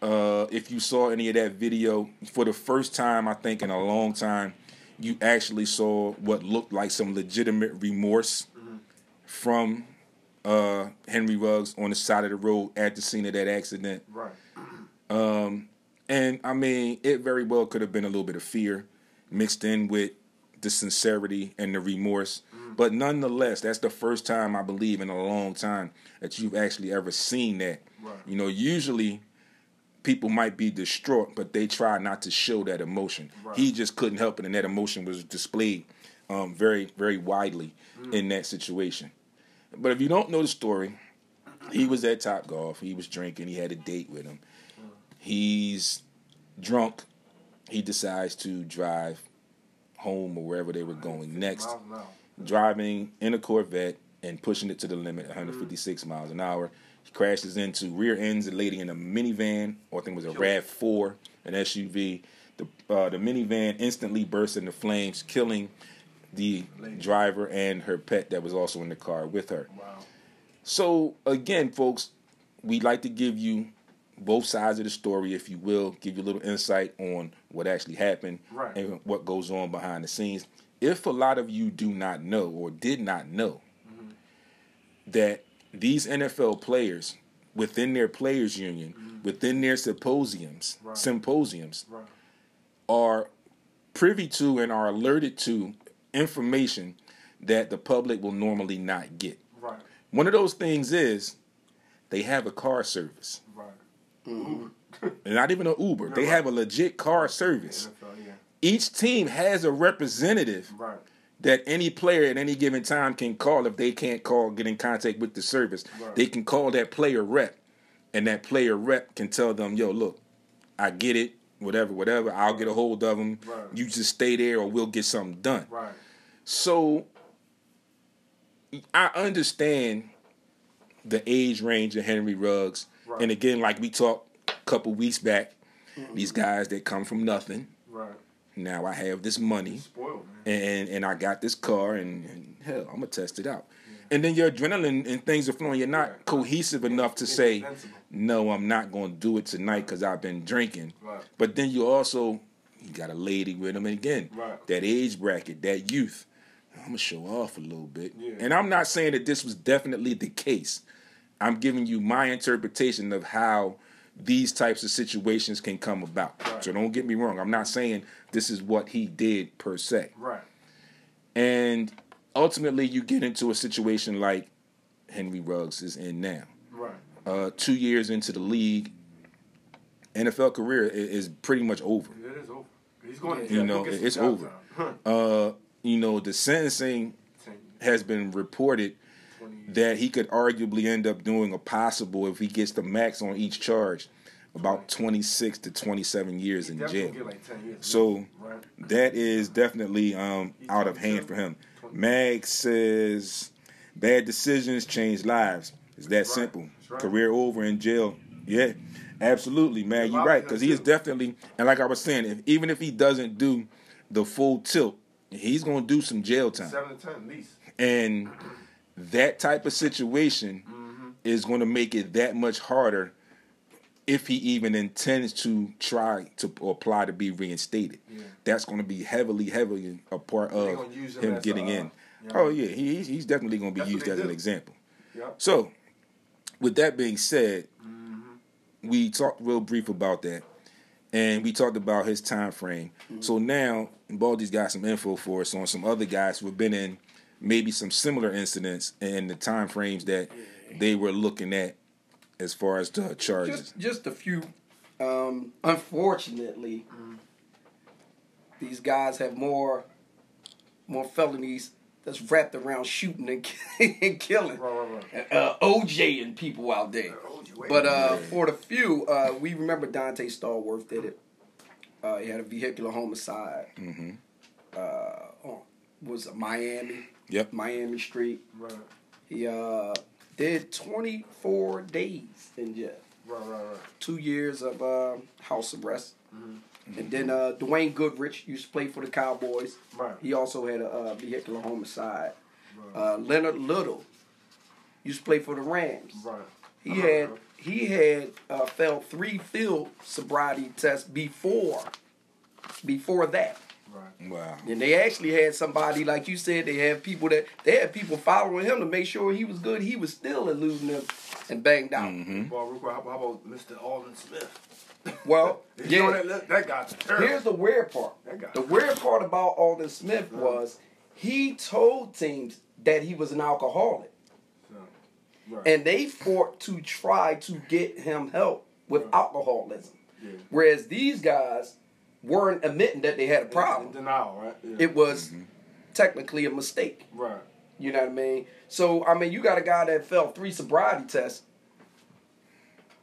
Uh, if you saw any of that video for the first time, I think in a long time, you actually saw what looked like some legitimate remorse from uh, Henry Ruggs on the side of the road at the scene of that accident. Right. Um, And I mean, it very well could have been a little bit of fear mixed in with the sincerity and the remorse. But nonetheless, that's the first time I believe in a long time that you've actually ever seen that. Right. You know, usually people might be distraught, but they try not to show that emotion. Right. He just couldn't help it, and that emotion was displayed um, very, very widely Mm. in that situation. But if you don't know the story, he was at Top Golf. He was drinking. He had a date with him. He's drunk. He decides to drive home or wherever they were going next Miles an hour. driving in a Corvette and pushing it to the limit, 156 miles an hour. He crashes into, rear ends a lady in a minivan, or I think it was a RAV4, an SUV. The uh, the minivan instantly bursts into flames, killing the driver and her pet that was also in the car with her. Wow. So again, folks, we'd like to give you both sides of the story, if you will, give you a little insight on what actually happened Right. and what goes on behind the scenes. If a lot of you do not know or did not know that these NFL players within their players union, mm-hmm. within their symposiums, Right. symposiums Right. are privy to and are alerted to information that the public will normally not get. Right. One of those things is they have a car service. Right. Mm-hmm. And not even an Uber. They have a legit car service. NFL, yeah. Each team has a representative Right. That any player at any given time can call if they can't call get in contact with the service. Right. They can call that player rep and that player rep can tell them, "Yo, look, I get it, whatever, whatever. I'll get a hold of them. Right. You just stay there or we'll get something done." Right. So I understand the age range of Henry Ruggs. And again, like we talked a couple weeks back, these mm-hmm. guys that come from nothing. Now I have this money Spoiled, and and I got this car and, and hell, I'm gonna test it out. And then your adrenaline and things are flowing. You're not cohesive enough to say, no, I'm not gonna do it tonight because I've been drinking. Right. But then you also you got a lady with him again. Right. That age bracket, that youth. I'm gonna show off a little bit. Yeah. And I'm not saying that this was definitely the case. I'm giving you my interpretation of how these types of situations can come about. Right. So don't get me wrong. I'm not saying this is what he did per se. Right. And ultimately, you get into a situation like Henry Ruggs is in now. Right. Uh, two years into the league, NFL career is pretty much over. It is over. He's going to You know, He'll get some it's over. Uh, you know, the sentencing has been reported 20 years. That he could arguably end up doing a possible if he gets the max on each charge, about 26 to 27 years in jail. like 10 years. So Right. that is definitely um, out of hand for him. Mag says, "Bad decisions change lives. It's that right. simple. Right. Career over in jail. Yeah, absolutely, man. You're right because he is definitely and like I was saying, if, even if he doesn't do the full tilt, he's gonna do some jail time. 7 to 10 at least. And that type of situation Mm-hmm. is going to make it that much harder if he even intends to try to apply to be reinstated. Yeah. That's going to be heavily, heavily a part of him him getting a, in. yeah. Oh yeah, he, he's- he's definitely going to be That's used as an example. Yep. So, with that being said, Mm-hmm. we talked real brief about that, and we talked about his time frame. Mm-hmm. So now, Baldy's got some info for us on some other guys who have been in maybe some similar incidents and the time frames that they were looking at as far as the charges. Just just a few. Um, unfortunately, these guys have more more felonies that's wrapped around shooting and, and killing. Right, right, right. Uh, OJ and people out there. But uh, for the few, uh, we remember Donté Stallworth did it. Uh, he had a vehicular homicide. Mhm. Uh, was it Miami, Yep. Miami Street. Right. He uh, did 24 days in jail Right, right, right. two years of uh, house arrest. Mm-hmm. And then uh, Dwayne Goodrich used to play for the Cowboys. Right. He also had a uh, vehicular homicide. Right. Uh, Leonard Little used to play for the Rams. right. He Uh-huh. had he had uh, failed three field sobriety tests before before that. Right. Wow. And they actually had somebody like you said. They had people that they had people following him to make sure he was good. He was still eluding them and banged out. Mhm. Well, real quick, how, how about Mr. Aldon Smith? Well, You know yeah. that, that guy's terrible. Here's the weird part. That guy. The weird part about Aldon Smith was he told teams that he was an alcoholic, right. and they fought to try to get him help with Right. alcoholism. yeah. Whereas these guys weren't admitting that they had a In problem. denial, right? Yeah. It was Mm-hmm. technically a mistake. right. You know what I mean? So I mean, you got a guy that failed three sobriety tests.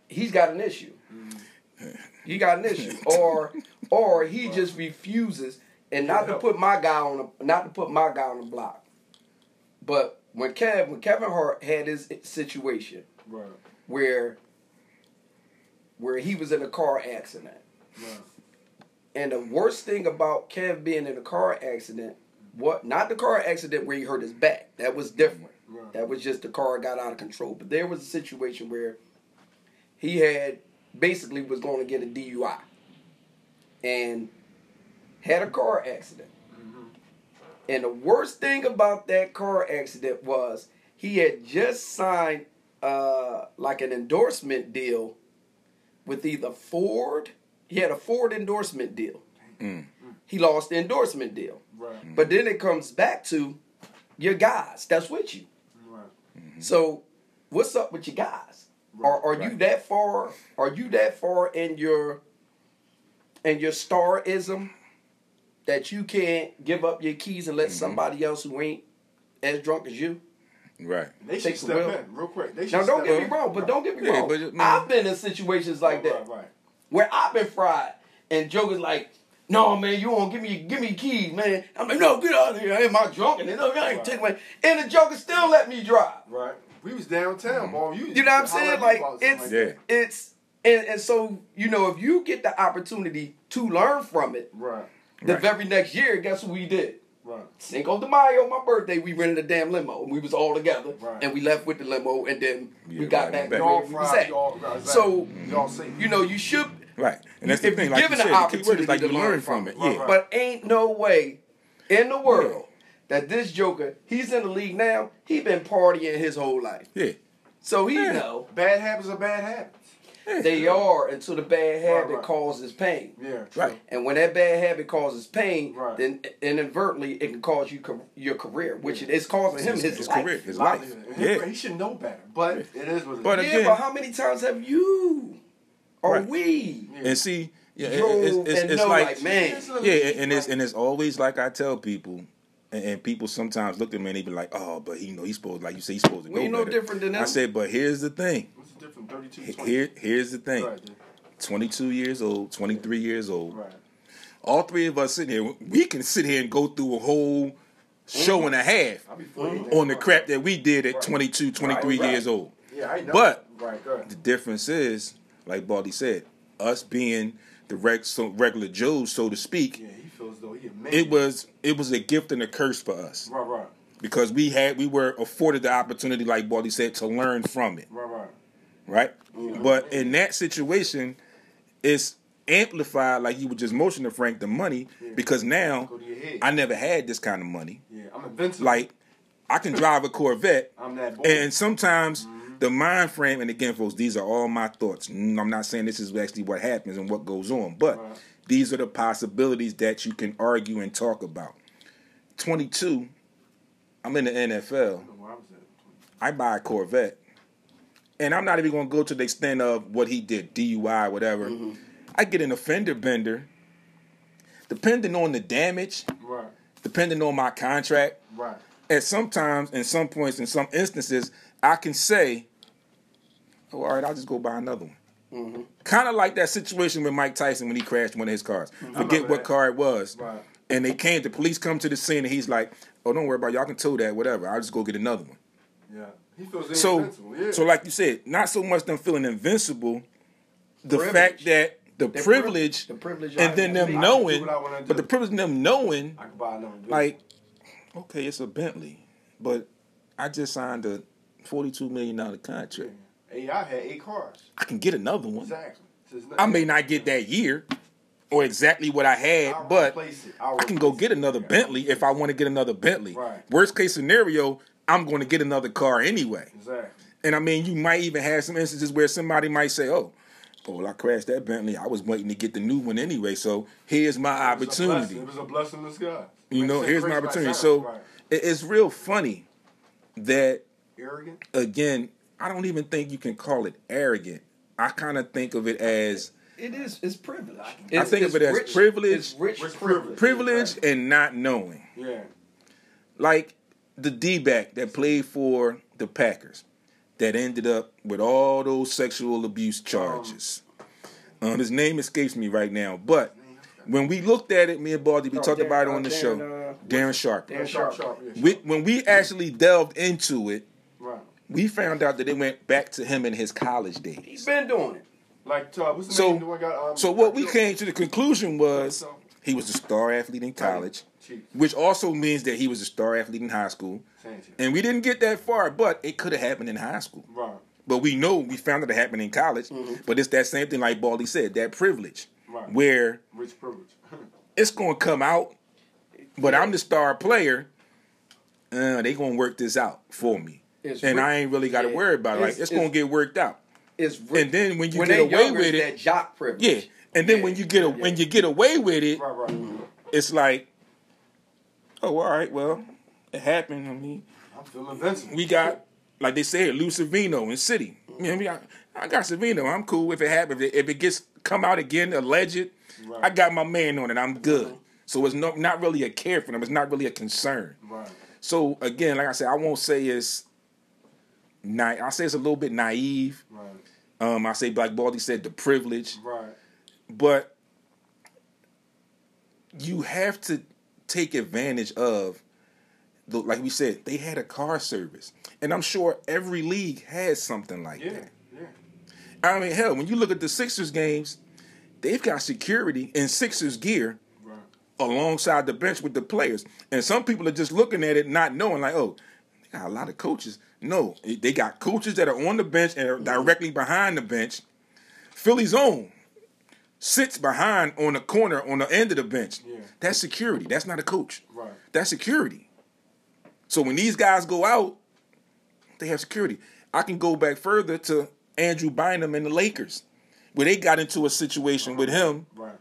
He's got an issue. He got an issue, or or he just refuses. And not to put my guy on, the, not to put my guy on the block, but when Kev, when Kevin Hart had his situation Right. where where he was in a car accident, Right. And the worst thing about Kev being in a car accident, what not the car accident where he hurt his back. That was different. Right. That was just the car got out of control. But there was a situation where he had basically was going to get a DUI and had a car accident. And the worst thing about that car accident was he had just signed uh, like an endorsement deal with either Ford. He had a Ford endorsement deal. Mm. he lost the endorsement deal. Right. But then it comes back to your guys that's with you. Right. So what's up with your guys? Are are you that far? Are you that far in your in your starism that you can't give up your keys and let Mm-hmm. somebody else who ain't as drunk as you? Right. They should Take the step in real quick. They should Now don't get in. me wrong, but don't get me Yeah, wrong. but it- I've been in situations like that Right, right. Where I've been fried and Joker's like, "No, man, you won't give me give me keys, man." I'm like, "No, get out of here! Am I drunk?" And then no, I ain't Right. take my and the Joker still let me drive. Right. We was downtown, mm-hmm. boy. You, You know what I'm saying? Like it's Yeah. it's and, and so you know if you get the opportunity to learn from it, Right. the Right. very next year, guess what we did? Right. Cinco de Mayo, my birthday, we rented a damn limo and we was all together Right. and we left with the limo and then we got right, back back. Y'all where fried. Y'all, exactly. So mm-hmm. y'all safe. you know you should Right. And that's the thing. you're Like you given said, the the key word opportunity is like to learn learn from from it. it. Right, Yeah. right. But ain't no way in the world that this Joker, he's in the league now, he been partying his whole life. Yeah. So he Yeah. know bad habits are bad habits. They are until the bad habit right. causes pain. Yeah. True. Right. And when that bad habit causes pain, Right. then inadvertently it can cause you ca- your career, which it is causing him His, his, his life. career, his life. Livelihood. Yeah. He should know better, but it is what it But is. Yeah, again- but how many times have you or Right. we And see, yeah, it- drove it's, it's, and it's know like, like, man, yeah, and it's and it's always like I tell people, and, and people sometimes look at me and they be like, oh, but he know he's supposed like you say he's supposed to We know ain't no better. different than that. I said, but here's the thing. Difference? 32, 20. Here, here's the thing. Right, 22 years old, 23 years old. Right. All three of us sitting here, we can sit here and go through a whole show and a half 40 on the crap that we did at 22, 23 Right, right. years old. Yeah, I know. But- right. The difference is, like Baldy said, us being the reg- so regular Joes, so to speak, Yeah, he feels though he amazing. it was it was a gift and a curse for us Right, right, because we had we were afforded the opportunity, like Baldy said, to learn from it, right, right. Right? But in that situation, it's amplified, like you were just motioning to Frank, the money because now Go to your head. I never had this kind of money. yeah, I'm invincible. Like I can drive a Corvette, I'm that boy. and sometimes mm-hmm. the mind frame, and again, folks, these are all my thoughts. I'm not saying this is actually what happens and what goes on, but Right. these are the possibilities that you can argue and talk about. 22, I'm in the NFL. I don't know where I was at. I buy a Corvette, and I'm not even going to go to the extent of what he did, DUI, whatever. Mm-hmm. I get an offender bender. Depending on the damage, Right, depending on my contract, right. at sometimes, in some points, in some instances, I can say, "Oh, all right, I'll just go buy another one." Mm-hmm. Kind of like that situation with Mike Tyson when he crashed one of his cars. Mm-hmm. Forget what car it was, Right. and they came. The police come to the scene, and he's like, "Oh, don't worry about it. y'all can tow that, whatever. I'll just go get another one." Yeah. He feels So, invincible. Yeah. so like you said, not so much them feeling invincible, the Privilege. fact that the The privilege, the privilege, and then them I knowing, what I wanna do. but the privilege of them knowing, I can buy another. like, okay, it's a Bentley, but I just signed a forty-two million dollar contract. Hey, I had eight cars. I can get another one. Exactly. So I may not get that year or exactly what I had, I'll but. I'll can go get another. Bentley if I want to get another Bentley. Right. Worst case scenario, I'm going to get another car anyway. Exactly. And I mean, you might even have some instances where somebody might say, "Oh, oh, well, I crashed that Bentley. I was waiting to get the new one anyway. So here's my It opportunity. It was a blessing in disguise. You know, here's my opportunity." sign. So Right. it's real funny that arrogant. again, I don't even think you can call it arrogant. I kind of think of it as It is. It's privilege. I It's, think of it as rich- privilege. It's rich, Rich privilege. privilege and not knowing. Yeah. like the D back that played for the Packers that ended up with all those sexual abuse charges. Um, his name escapes me right now, but when we looked at it, me and Baldy, we Oh, talked Darren- about it uh, on the Darren, show. uh, Darren Sharp. Darren Sharp, Sharp. sharp. Yeah, We, when we actually delved into it, Right. we found out that it went back to him in his college days. He's been doing it. Like, uh, what's the So- name? The one got, um, So what we came to the conclusion was he was a star athlete in college, Chief. Which also means that he was a star athlete in high school. Saying to you. And we didn't get that far, but it could have happened in high school. Right. But we know we found that it happened in college. But it's that same thing, like Baldy said, that privilege, Right. where Rich privilege. it's going to come out, but I'm the star player. Uh, they going to work this out for me, It's and ri- I ain't really got to yeah. worry about it. Like It's- it's, to get worked out. It's rich. And then when you when get away younger, with it, that jock privilege. yeah. And then Yeah. when you get a, when you get away with it, right, right. it's like, oh, all right, well, it happened. I mean, I'm feeling we got like they said, Lou Savino in City. You know, we got, I got Savino. I'm cool if it happens. If it, if it gets come out again, alleged, Right. I got my man on it. I'm good. So it's no, not really a care for them. It's not really a concern. Right. So again, like I said, I won't say it's. Na- I say it's a little bit naive. Right. Um, I say Black Baldy said the privilege, Right. but you have to take advantage of the like we said they had a car service and i'm sure every league has something like Yeah. that Yeah. i mean hell when you look at the sixers games they've got security in sixers gear Right. alongside the bench with the players and some people are just looking at it not knowing like oh they got a lot of coaches no they got coaches that are on the bench and are mm-hmm. directly behind the bench philly's own sits behind on the corner on the end of the bench Yeah. that's security that's not a coach Right. that's security. So when these guys go out, they have security. I can go back further to Andrew Bynum and the Lakers, where they got into a situation with him Right.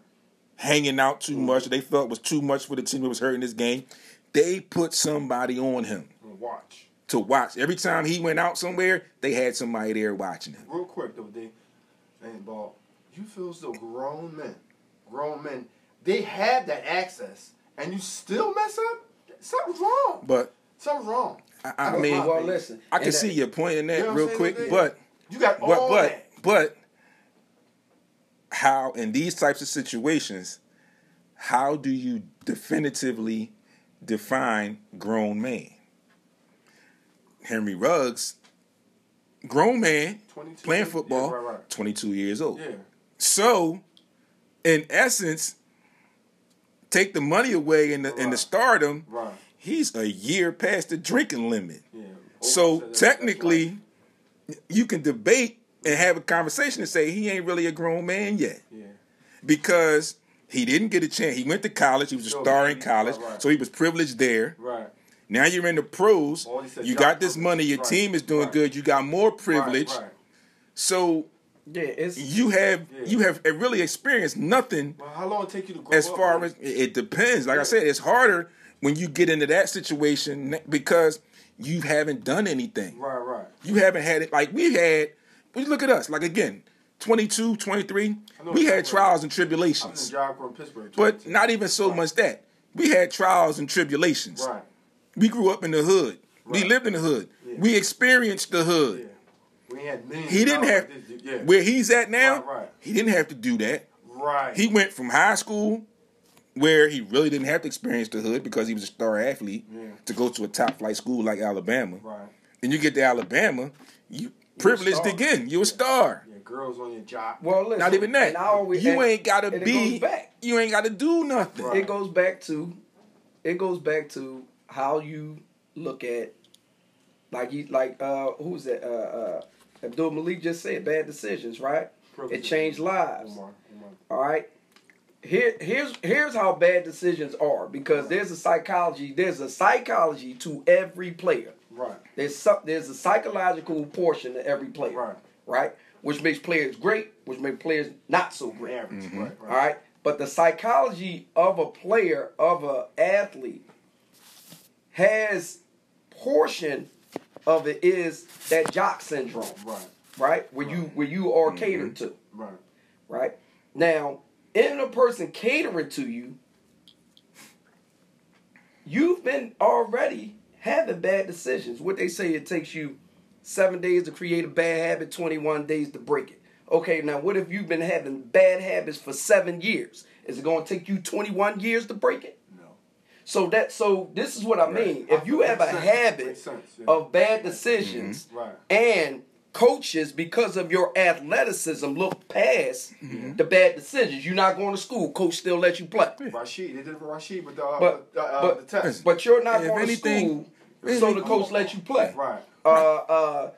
hanging out too Mm-hmm. much. They felt was too much for the team that was hurting this game. They put somebody on him watch. to watch. Every time he went out somewhere, they had somebody there watching him. Real quick though, D. And ball. You feel as though grown men, grown men, they have that access, and you still mess up. Something's wrong. But Something's wrong. I, I That's mean, Well, listen. I can and see that- your point in that You know real quick, saying? but You got all but but that. but how in these types of situations how do you definitively define grown man henry ruggs grown man 22 playing yeah, football right, right. 22 years old Yeah. So in essence take the money away and the in the stardom Right. he's a year past the drinking limit Yeah. so technically, you can debate and have a conversation and say he ain't really a grown man yet. Yeah. because he didn't get a chance. He went to college. He was a Sure, star in college, right. so he was privileged there. Right. Now you're in the pros. You got this money. Your Right, team is doing right. good. You got more privilege. Right, right. So Yeah, it's you have Yeah. you have really experienced nothing Well, how long it take you to grow as up? far man? as it it depends. Like I said, it's harder when you get into that situation because you haven't done anything. Right. Right. You haven't had it like we had. We look at us like again, 22, 23. We had exactly. trials and I was tribulations, in Job Corps in Pittsburgh. but not even so Right. much that we had trials and tribulations. Right. We grew up in the hood. Right. We lived in the hood. Yeah. We experienced the hood. Yeah. We had millions. He didn't have like this, Yeah. where he's at now. Right, right. He didn't have to do that. right. He went from high school where he really didn't have to experience the hood because he was a star athlete Yeah. to go to a top flight school like Alabama. Right. Then you get to Alabama, you privileged again. You a star. Yeah. Girls on your job. well, listen, Not even that. and I always- you and- ain't gotta be. back. You ain't gotta do nothing. Right. It goes back to, it goes back to how you look at, like you like uh who's that uh uh Abdul Malik just said bad decisions right. It changed lives. Omar, Omar. All right. Here, here's here's how bad decisions are because there's a psychology there's a psychology to every player. Right. There's some, there's a psychological portion to every player. Right. Right. Which makes players great, which makes players not so great. Average. Mm-hmm. Right. Right. All right. But the psychology of a player, of a athlete, has portion of it is that jock syndrome, Right. right? Where you where you are mm-hmm. catered to, Right. right? Now, in a person catering to you, you've been already having bad decisions. What they say it takes you seven days to create a bad habit, 21 days to break it. Okay, now what if you've been having bad habits for seven years? Is it going to take you 21 years to break it? No. So that so this is what I mean. If you have a sense. habit sense, yeah. of bad decisions Right. and coaches because of your athleticism look past Mm-hmm. the bad decisions. You're not going to school, coach still let you play. Rashid, they did it for Rashid with the, uh, But the, uh, but, the test. but you're not If going anything- to school so the coach let you play. right. Uh uh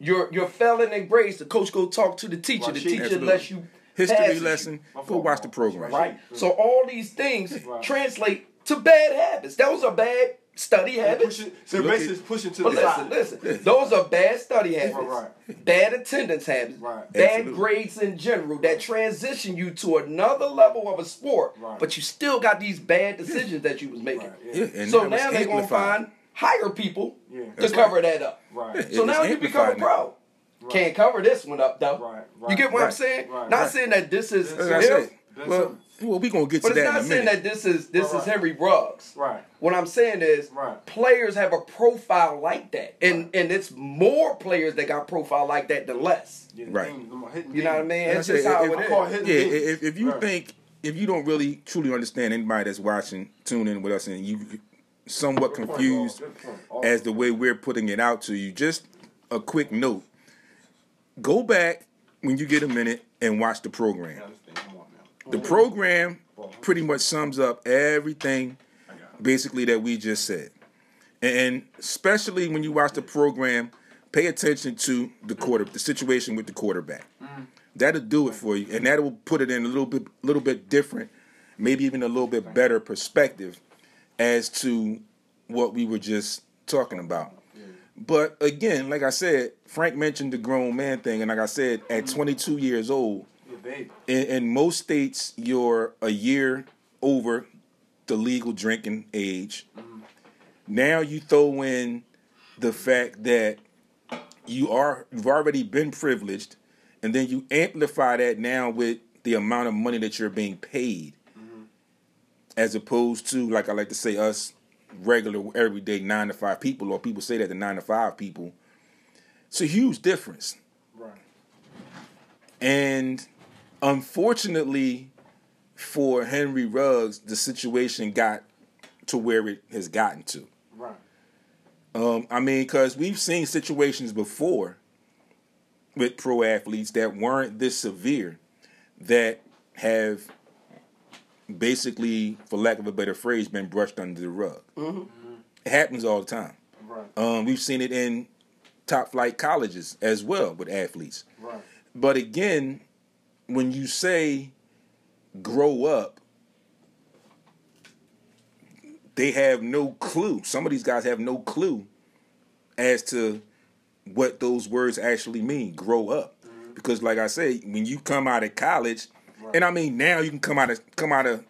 you're you're failing in grades, the coach go talk to the teacher. The teacher Absolutely. lets you History lesson. My Go watch the program. right? So all these things Right. translate to bad habits. Those are bad study habits. Pushing, so Look basically at- it's pushing to But the listen, side. listen. listen. Those are bad study habits. right. right. Bad attendance habits. Right. Bad Absolutely. grades in general that transition you to another level of a sport. Right. But you still got these bad decisions that you was making. Right, Yeah, and so now they're gonna find higher people Yeah. to That's cover that up. Right. So It now you become a amplified pro. Can't cover this one up though. Right, You get what I'm saying? right, not right. saying that this is That's Like I him, said, well, well, we gonna get but to it's that not in a saying minute. that this is this Right, is. Henry Ruggs. Right. What I'm saying is Right. players have a profile like that. And and it's more players that got profile like that than less. Yeah, Right. demons, them are hitting You know what I mean? Like I It's just how if- it I is. Yeah, if, if you Right. think if you don't really truly understand anybody that's watching, tune in with us, and you somewhat Good confused point. Awesome. as the way we're putting it out to you, just a quick note: go back when you get a minute and watch the program. Yeah, this thing, come on now. The program pretty much sums up everything basically that we just said. And especially when you watch the program, pay attention to the quarter the situation with the quarterback. That'll do it for you. And that will put it in a little bit little bit different, maybe even a little bit better perspective as to what we were just talking about. But again, like I said, Frank mentioned the grown man thing, and like I said, at 22 years old, baby. in, in most states you're a year over the legal drinking age now you throw in the fact that you are you've already been privileged and then you amplify that now with the amount of money that you're being paid as opposed to like i like to say us regular everyday nine to five people or people say that the nine to five people it's a huge difference Right. and unfortunately for Henry Ruggs, the situation got to where it has gotten to. Right. Um, I mean, because we've seen situations before with pro athletes that weren't this severe that have basically, for lack of a better phrase, been brushed under the rug. It happens all the time. Right. Um, we've seen it in top flight colleges as well with athletes. Right. But again, when you say grow up, they have no clue. Some of these guys have no clue as to what those words actually mean. Grow up, because like I say, when you come out of college, and I mean now you can come out of come out of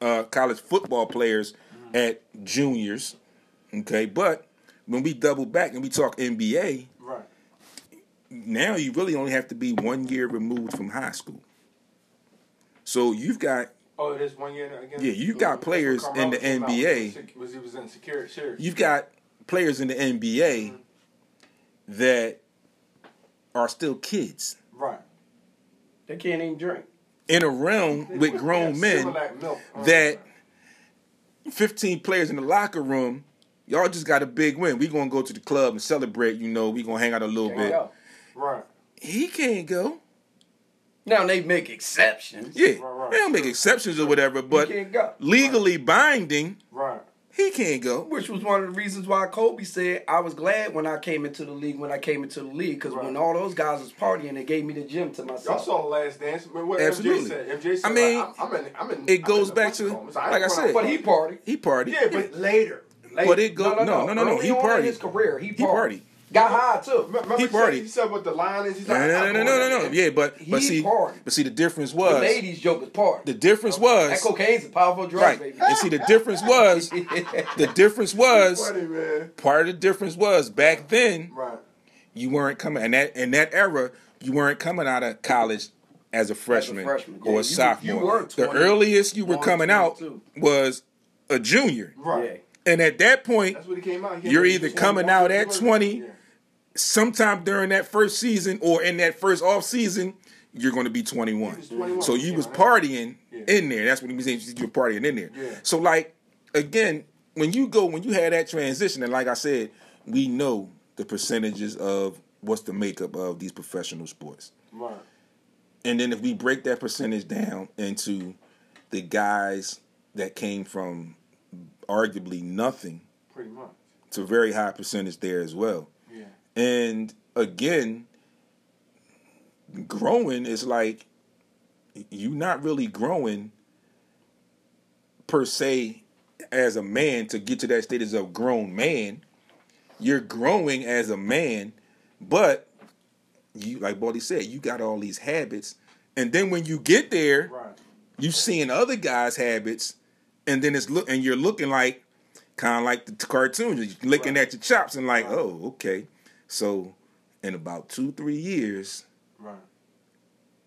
uh, college football players at juniors, okay. But when we double back and we talk NBA, Right. Now you really only have to be one year removed from high school. So you've got Oh, it is one year again. Yeah, you've got players in the NBA. Was he was in shares? you've got players in the NBA that are still kids right. They can't even drink. in a realm with grown men. Uh, that 15 players in the locker room. Y'all just got a big win. We gonna go to the club and celebrate. You know, we gonna hang out a little bit. Go. Right. He can't go. Now they make exceptions. Yeah, Right, right. they don't make exceptions or whatever, but he can't legally binding, Right. he can't go. Which was one of the reasons why Kobe said I was glad when I came into the league. When I came into the league, because Right. when all those guys was partying, they gave me the gym to myself. Y'all saw the last dance. But what Absolutely. MJ said. MJ said, I mean, like, I'm, I'm in. I'm in. it I'm goes in back to- So like I ain't said- but he partied. He partied. Yeah, but later. But it go- no, no, no, no, he Early on in partied. his career, he He partied. Partied. Got high too. Remember He he, said, partied. he said with the Lions. He's No, like, no, I'm no, no, no, no, no. Yeah, but but He see, partied. but see, the difference was The was ladies jokers party. the difference that was cocaine's a powerful drug, right. baby. And see, the difference was the difference was Funny, man. part of the difference was back then Right. you weren't coming in that in that era you weren't coming out of college as a freshman, freshman. or Yeah, a you- sophomore. you were the earliest you were 21, coming out was a junior, Right. and at that point, That's what he came out. You're either coming out at 21. 20, Yeah. Sometime during that first season or in that first off season, you're going to be 21. 21. So you was partying Yeah. in there. That's what he was saying. You were partying in there. Yeah. So like again, when you go when you had that transition, and like I said, we know the percentages of what's the makeup of these professional sports. Right. And then if we break that percentage down into the guys that came from arguably nothing Pretty much. to a very high percentage there as well. And again, growing is like you're not really growing per se as a man to get to that status of grown man. You're growing as a man, but you like Baldy said, you got all these habits, and then when you get there, Right. you seeing other guys' habits, and then it's look and you're looking like kind of like the cartoons. You're licking Right. at your chops and like, Right. oh, okay. So in about two, three years, Right.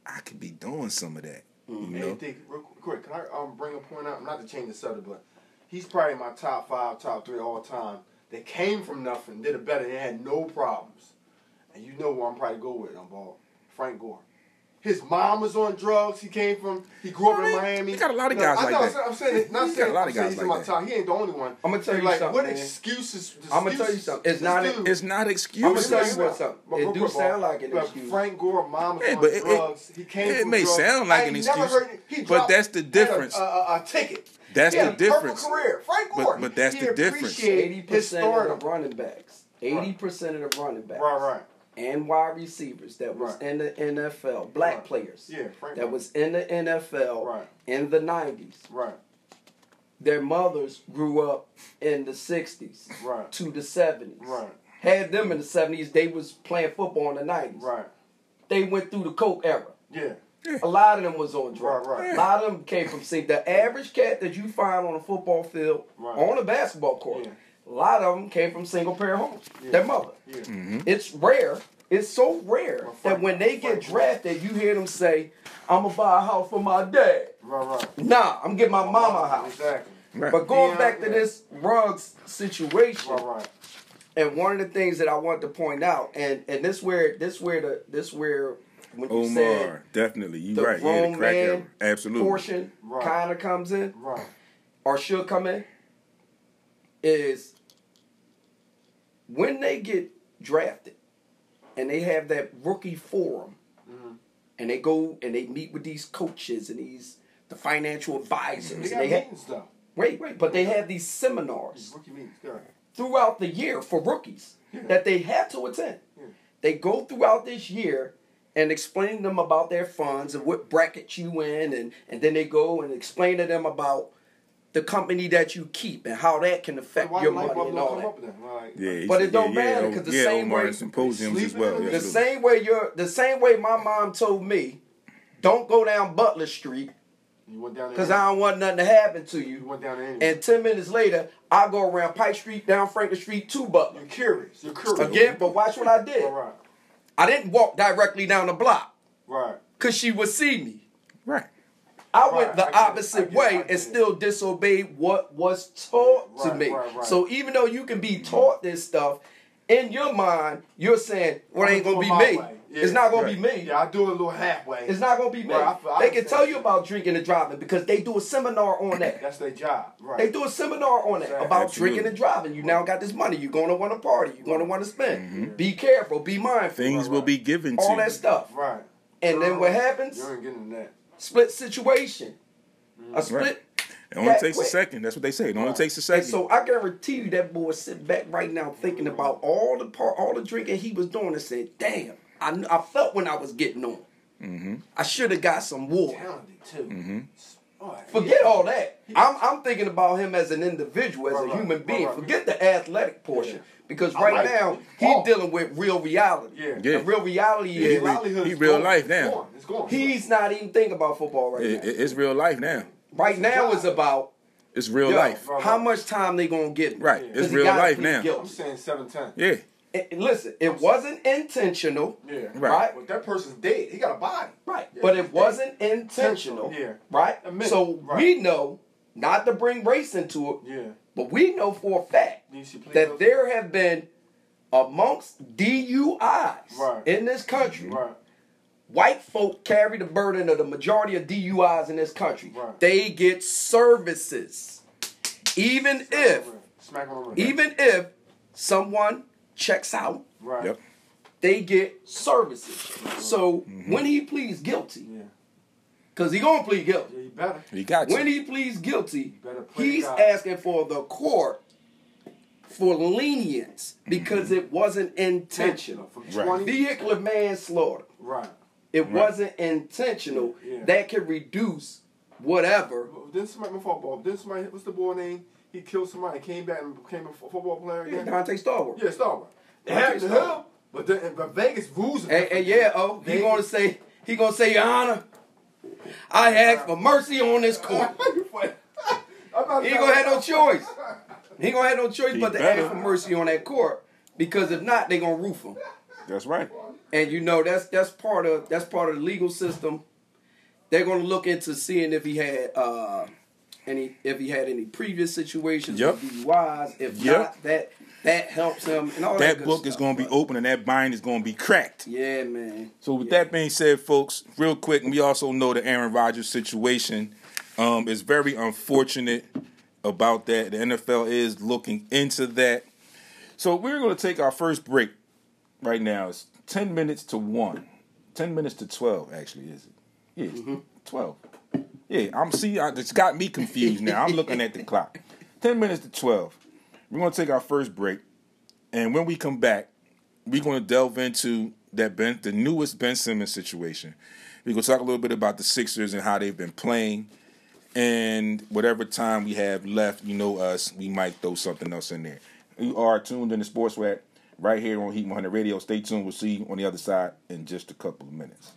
I could be doing some of that. Mm-hmm. You know? Think, real quick, can I um, bring a point out? Not to change the subject, but he's probably my top five, top three all time. They came from nothing, did it better, and had no problems. And you know where I'm probably go with, I'm ball. Frank Gore. His mom was on drugs. He came from. He grew up in Miami. you got a lot of guys I like know, that. I'm saying, it- not You got saying, a lot of guys he's in like my that. top. He ain't the only one. I'ma tell you like, something, What man. excuses? I'ma tell you something. It's not- dude- It's not I'ma excuses. tell you what something. But It real do sound like an excuse. Frank Gore, mom was Yeah, on but it- drugs. he came it from may drugs. sound like an ain't never excuse, heard. He but that's the had a- difference. A, a, a ticket. That's the difference. Career. Frank But- Gore. but that's the difference. Eighty percent of the running backs. Eighty percent of the running backs. Right, right. And wide receivers that was Right. in the NFL, black Right. players Yeah, Frank that was in the NFL Right. in the nineties. Right, Their mothers grew up in the sixties right, to the seventies. right, Had them in the seventies, they was playing football in the nineties. right. They went through the coke era. Yeah, A lot of them was on drugs. Right, right. A lot of them came from see the average cat that you find on a football field, Right. on a basketball court. Yeah. A lot of them came from single parent homes. Yeah. Their mother. yeah. Mm-hmm. It's rare. It's so rare Well, that when they get Frank- drafted, you hear them say, "I'm gonna buy a house for my dad." Right, right. Nah, I'm getting my mama a house. Exactly. Right. But going Yeah, back to this Ruggs situation, Right, right. and one of the things that I want to point out, and and this where this where the this where when you said Omar, definitely. You the right. Yeah, the crack man. Absolutely. portion Right. kind of comes in Right. or should come in is when they get drafted and they have that rookie forum Mhm. and they go and they meet with these coaches and these the financial advisors They they ha- meetings though. wait wait but they have these seminars Rookie meetings. Go ahead. throughout the year for rookies Yeah. that they have to attend. Yeah. They go throughout this year and explain to them about their funds and what bracket you in, and, and then they go and explain to them about the company that you keep and how that can affect your the money and all that. up Yeah, But it don't yeah, matter, yeah, 'cause the yeah, same way- symposiums as well. The the same way you're the same way my mom told me, don't go down Butler Street You went down because I don't want nothing to happen to You you. went down there anyway. And ten minutes later, I go around Pike Street, down Franklin Street to Butler. You're curious. You're curious. Again, but watch what I did. Right, right. I didn't walk directly down the block Right. because she would see me. Right. I Right, went the I opposite it, way I and still disobeyed what was taught to Right, me. right, right. So even though you can be taught this stuff, in your mind, you're saying, "Well, it ain't I'ma be me. Yeah. It's not gonna be me. Yeah, I do it a little halfway. It's not gonna be me." Right, I I they can tell you about drinking and driving because they do a seminar on that. That's their job. Right. They do a seminar on that Exactly. about Absolutely. drinking and driving. You now got this money. You're gonna want to party. You're gonna want to spend. Mm-hmm. Be careful. Be mindful. Things will be given to All you. that stuff. Right. And then what happens? You ain't getting that. Split situation. A split. Right. It only takes quick. a second. That's what they say. It only Right. takes a And second. so I guarantee you that boy sit back right now thinking about all the part, all the drinking he was doing, and said, "Damn, I, I felt when I was getting on. mm-hmm. I should have got some water." Talented too. Mm-hmm. Oh, Forget all that. I'm, I'm thinking about him as an individual, as Right, a right, human right, being. right. Forget the athletic portion. Yeah. Because I right like now, he's Oh. dealing with real reality. Yeah. Yeah. The real reality He is re- livelihood he real gone. life It's now. gone. It's gone. he's not even thinking about football right It- now. it- it's real life now. right now is about It's real yo, life. Right, how much time they gonna get. Right. Yeah. It's 'Cause he real life now. guilty. I'm saying seven ten. Yeah. And- and listen, it wasn't intentional. Yeah. Right. Right. But that person's dead. He got a body. Right. Yeah, but he's it wasn't intentional. Yeah. Right? So Right. we know, not to bring race into it, Yeah. But we know for a fact Did she plead that guilty? there have been amongst DUIs Right. in this country, Right. white folk carry the burden of the majority of DUIs in this country. Right. They get services. Even if, Smack him on even if someone checks out, Right. Yep. they get services. So when he pleads guilty, Yeah. Because he gonna plead guilty. Yeah, you better. He got you. When he pleads guilty, better he's God. asking for the court for lenience because it wasn't intentional. From Right. 20. Vehicular manslaughter. Right. It Right. wasn't intentional. Yeah. That can reduce whatever. Then somebody, my fault, Bob. Then somebody, what's the boy name? he killed somebody, came back and became a football player again. Yeah, again. Donté Stallworth. Yeah, Star Wars. It happened to him, but then but Vegas rules. And, and yeah, oh, he gonna say he gonna say, Your Honor, I ask for mercy on this court. He ain't gonna have no choice. He ain't gonna have no choice He but to better. ask for mercy on that court. Because if not, they gonna roof him. That's right. And you know that's that's part of that's part of the legal system. They're gonna look into seeing if he had uh any if he had any previous situations Yep. with DUIs. If Yep. not, that that helps him and all that. That book is going to be open and that bind is going to be cracked. Yeah, man. So with Yeah. that being said, folks, real quick, we also know the Aaron Rodgers situation um, is very unfortunate about that. The NFL is looking into that. So we're going to take our first break right now. It's ten minutes to one. Ten minutes to twelve, actually, is it? Yeah, Mm-hmm. twelve. Yeah, I'm see. I, it's got me confused now. I'm looking at the clock. Ten minutes to twelve. We're going to take our first break, and when we come back, we're going to delve into that Ben, the newest Ben Simmons situation. We're going to talk a little bit about the Sixers and how they've been playing, and whatever time we have left, you know us, we might throw something else in there. You are tuned in to Sports Rap right here on Heat 100 Radio. Stay tuned. We'll see you on the other side in just a couple of minutes.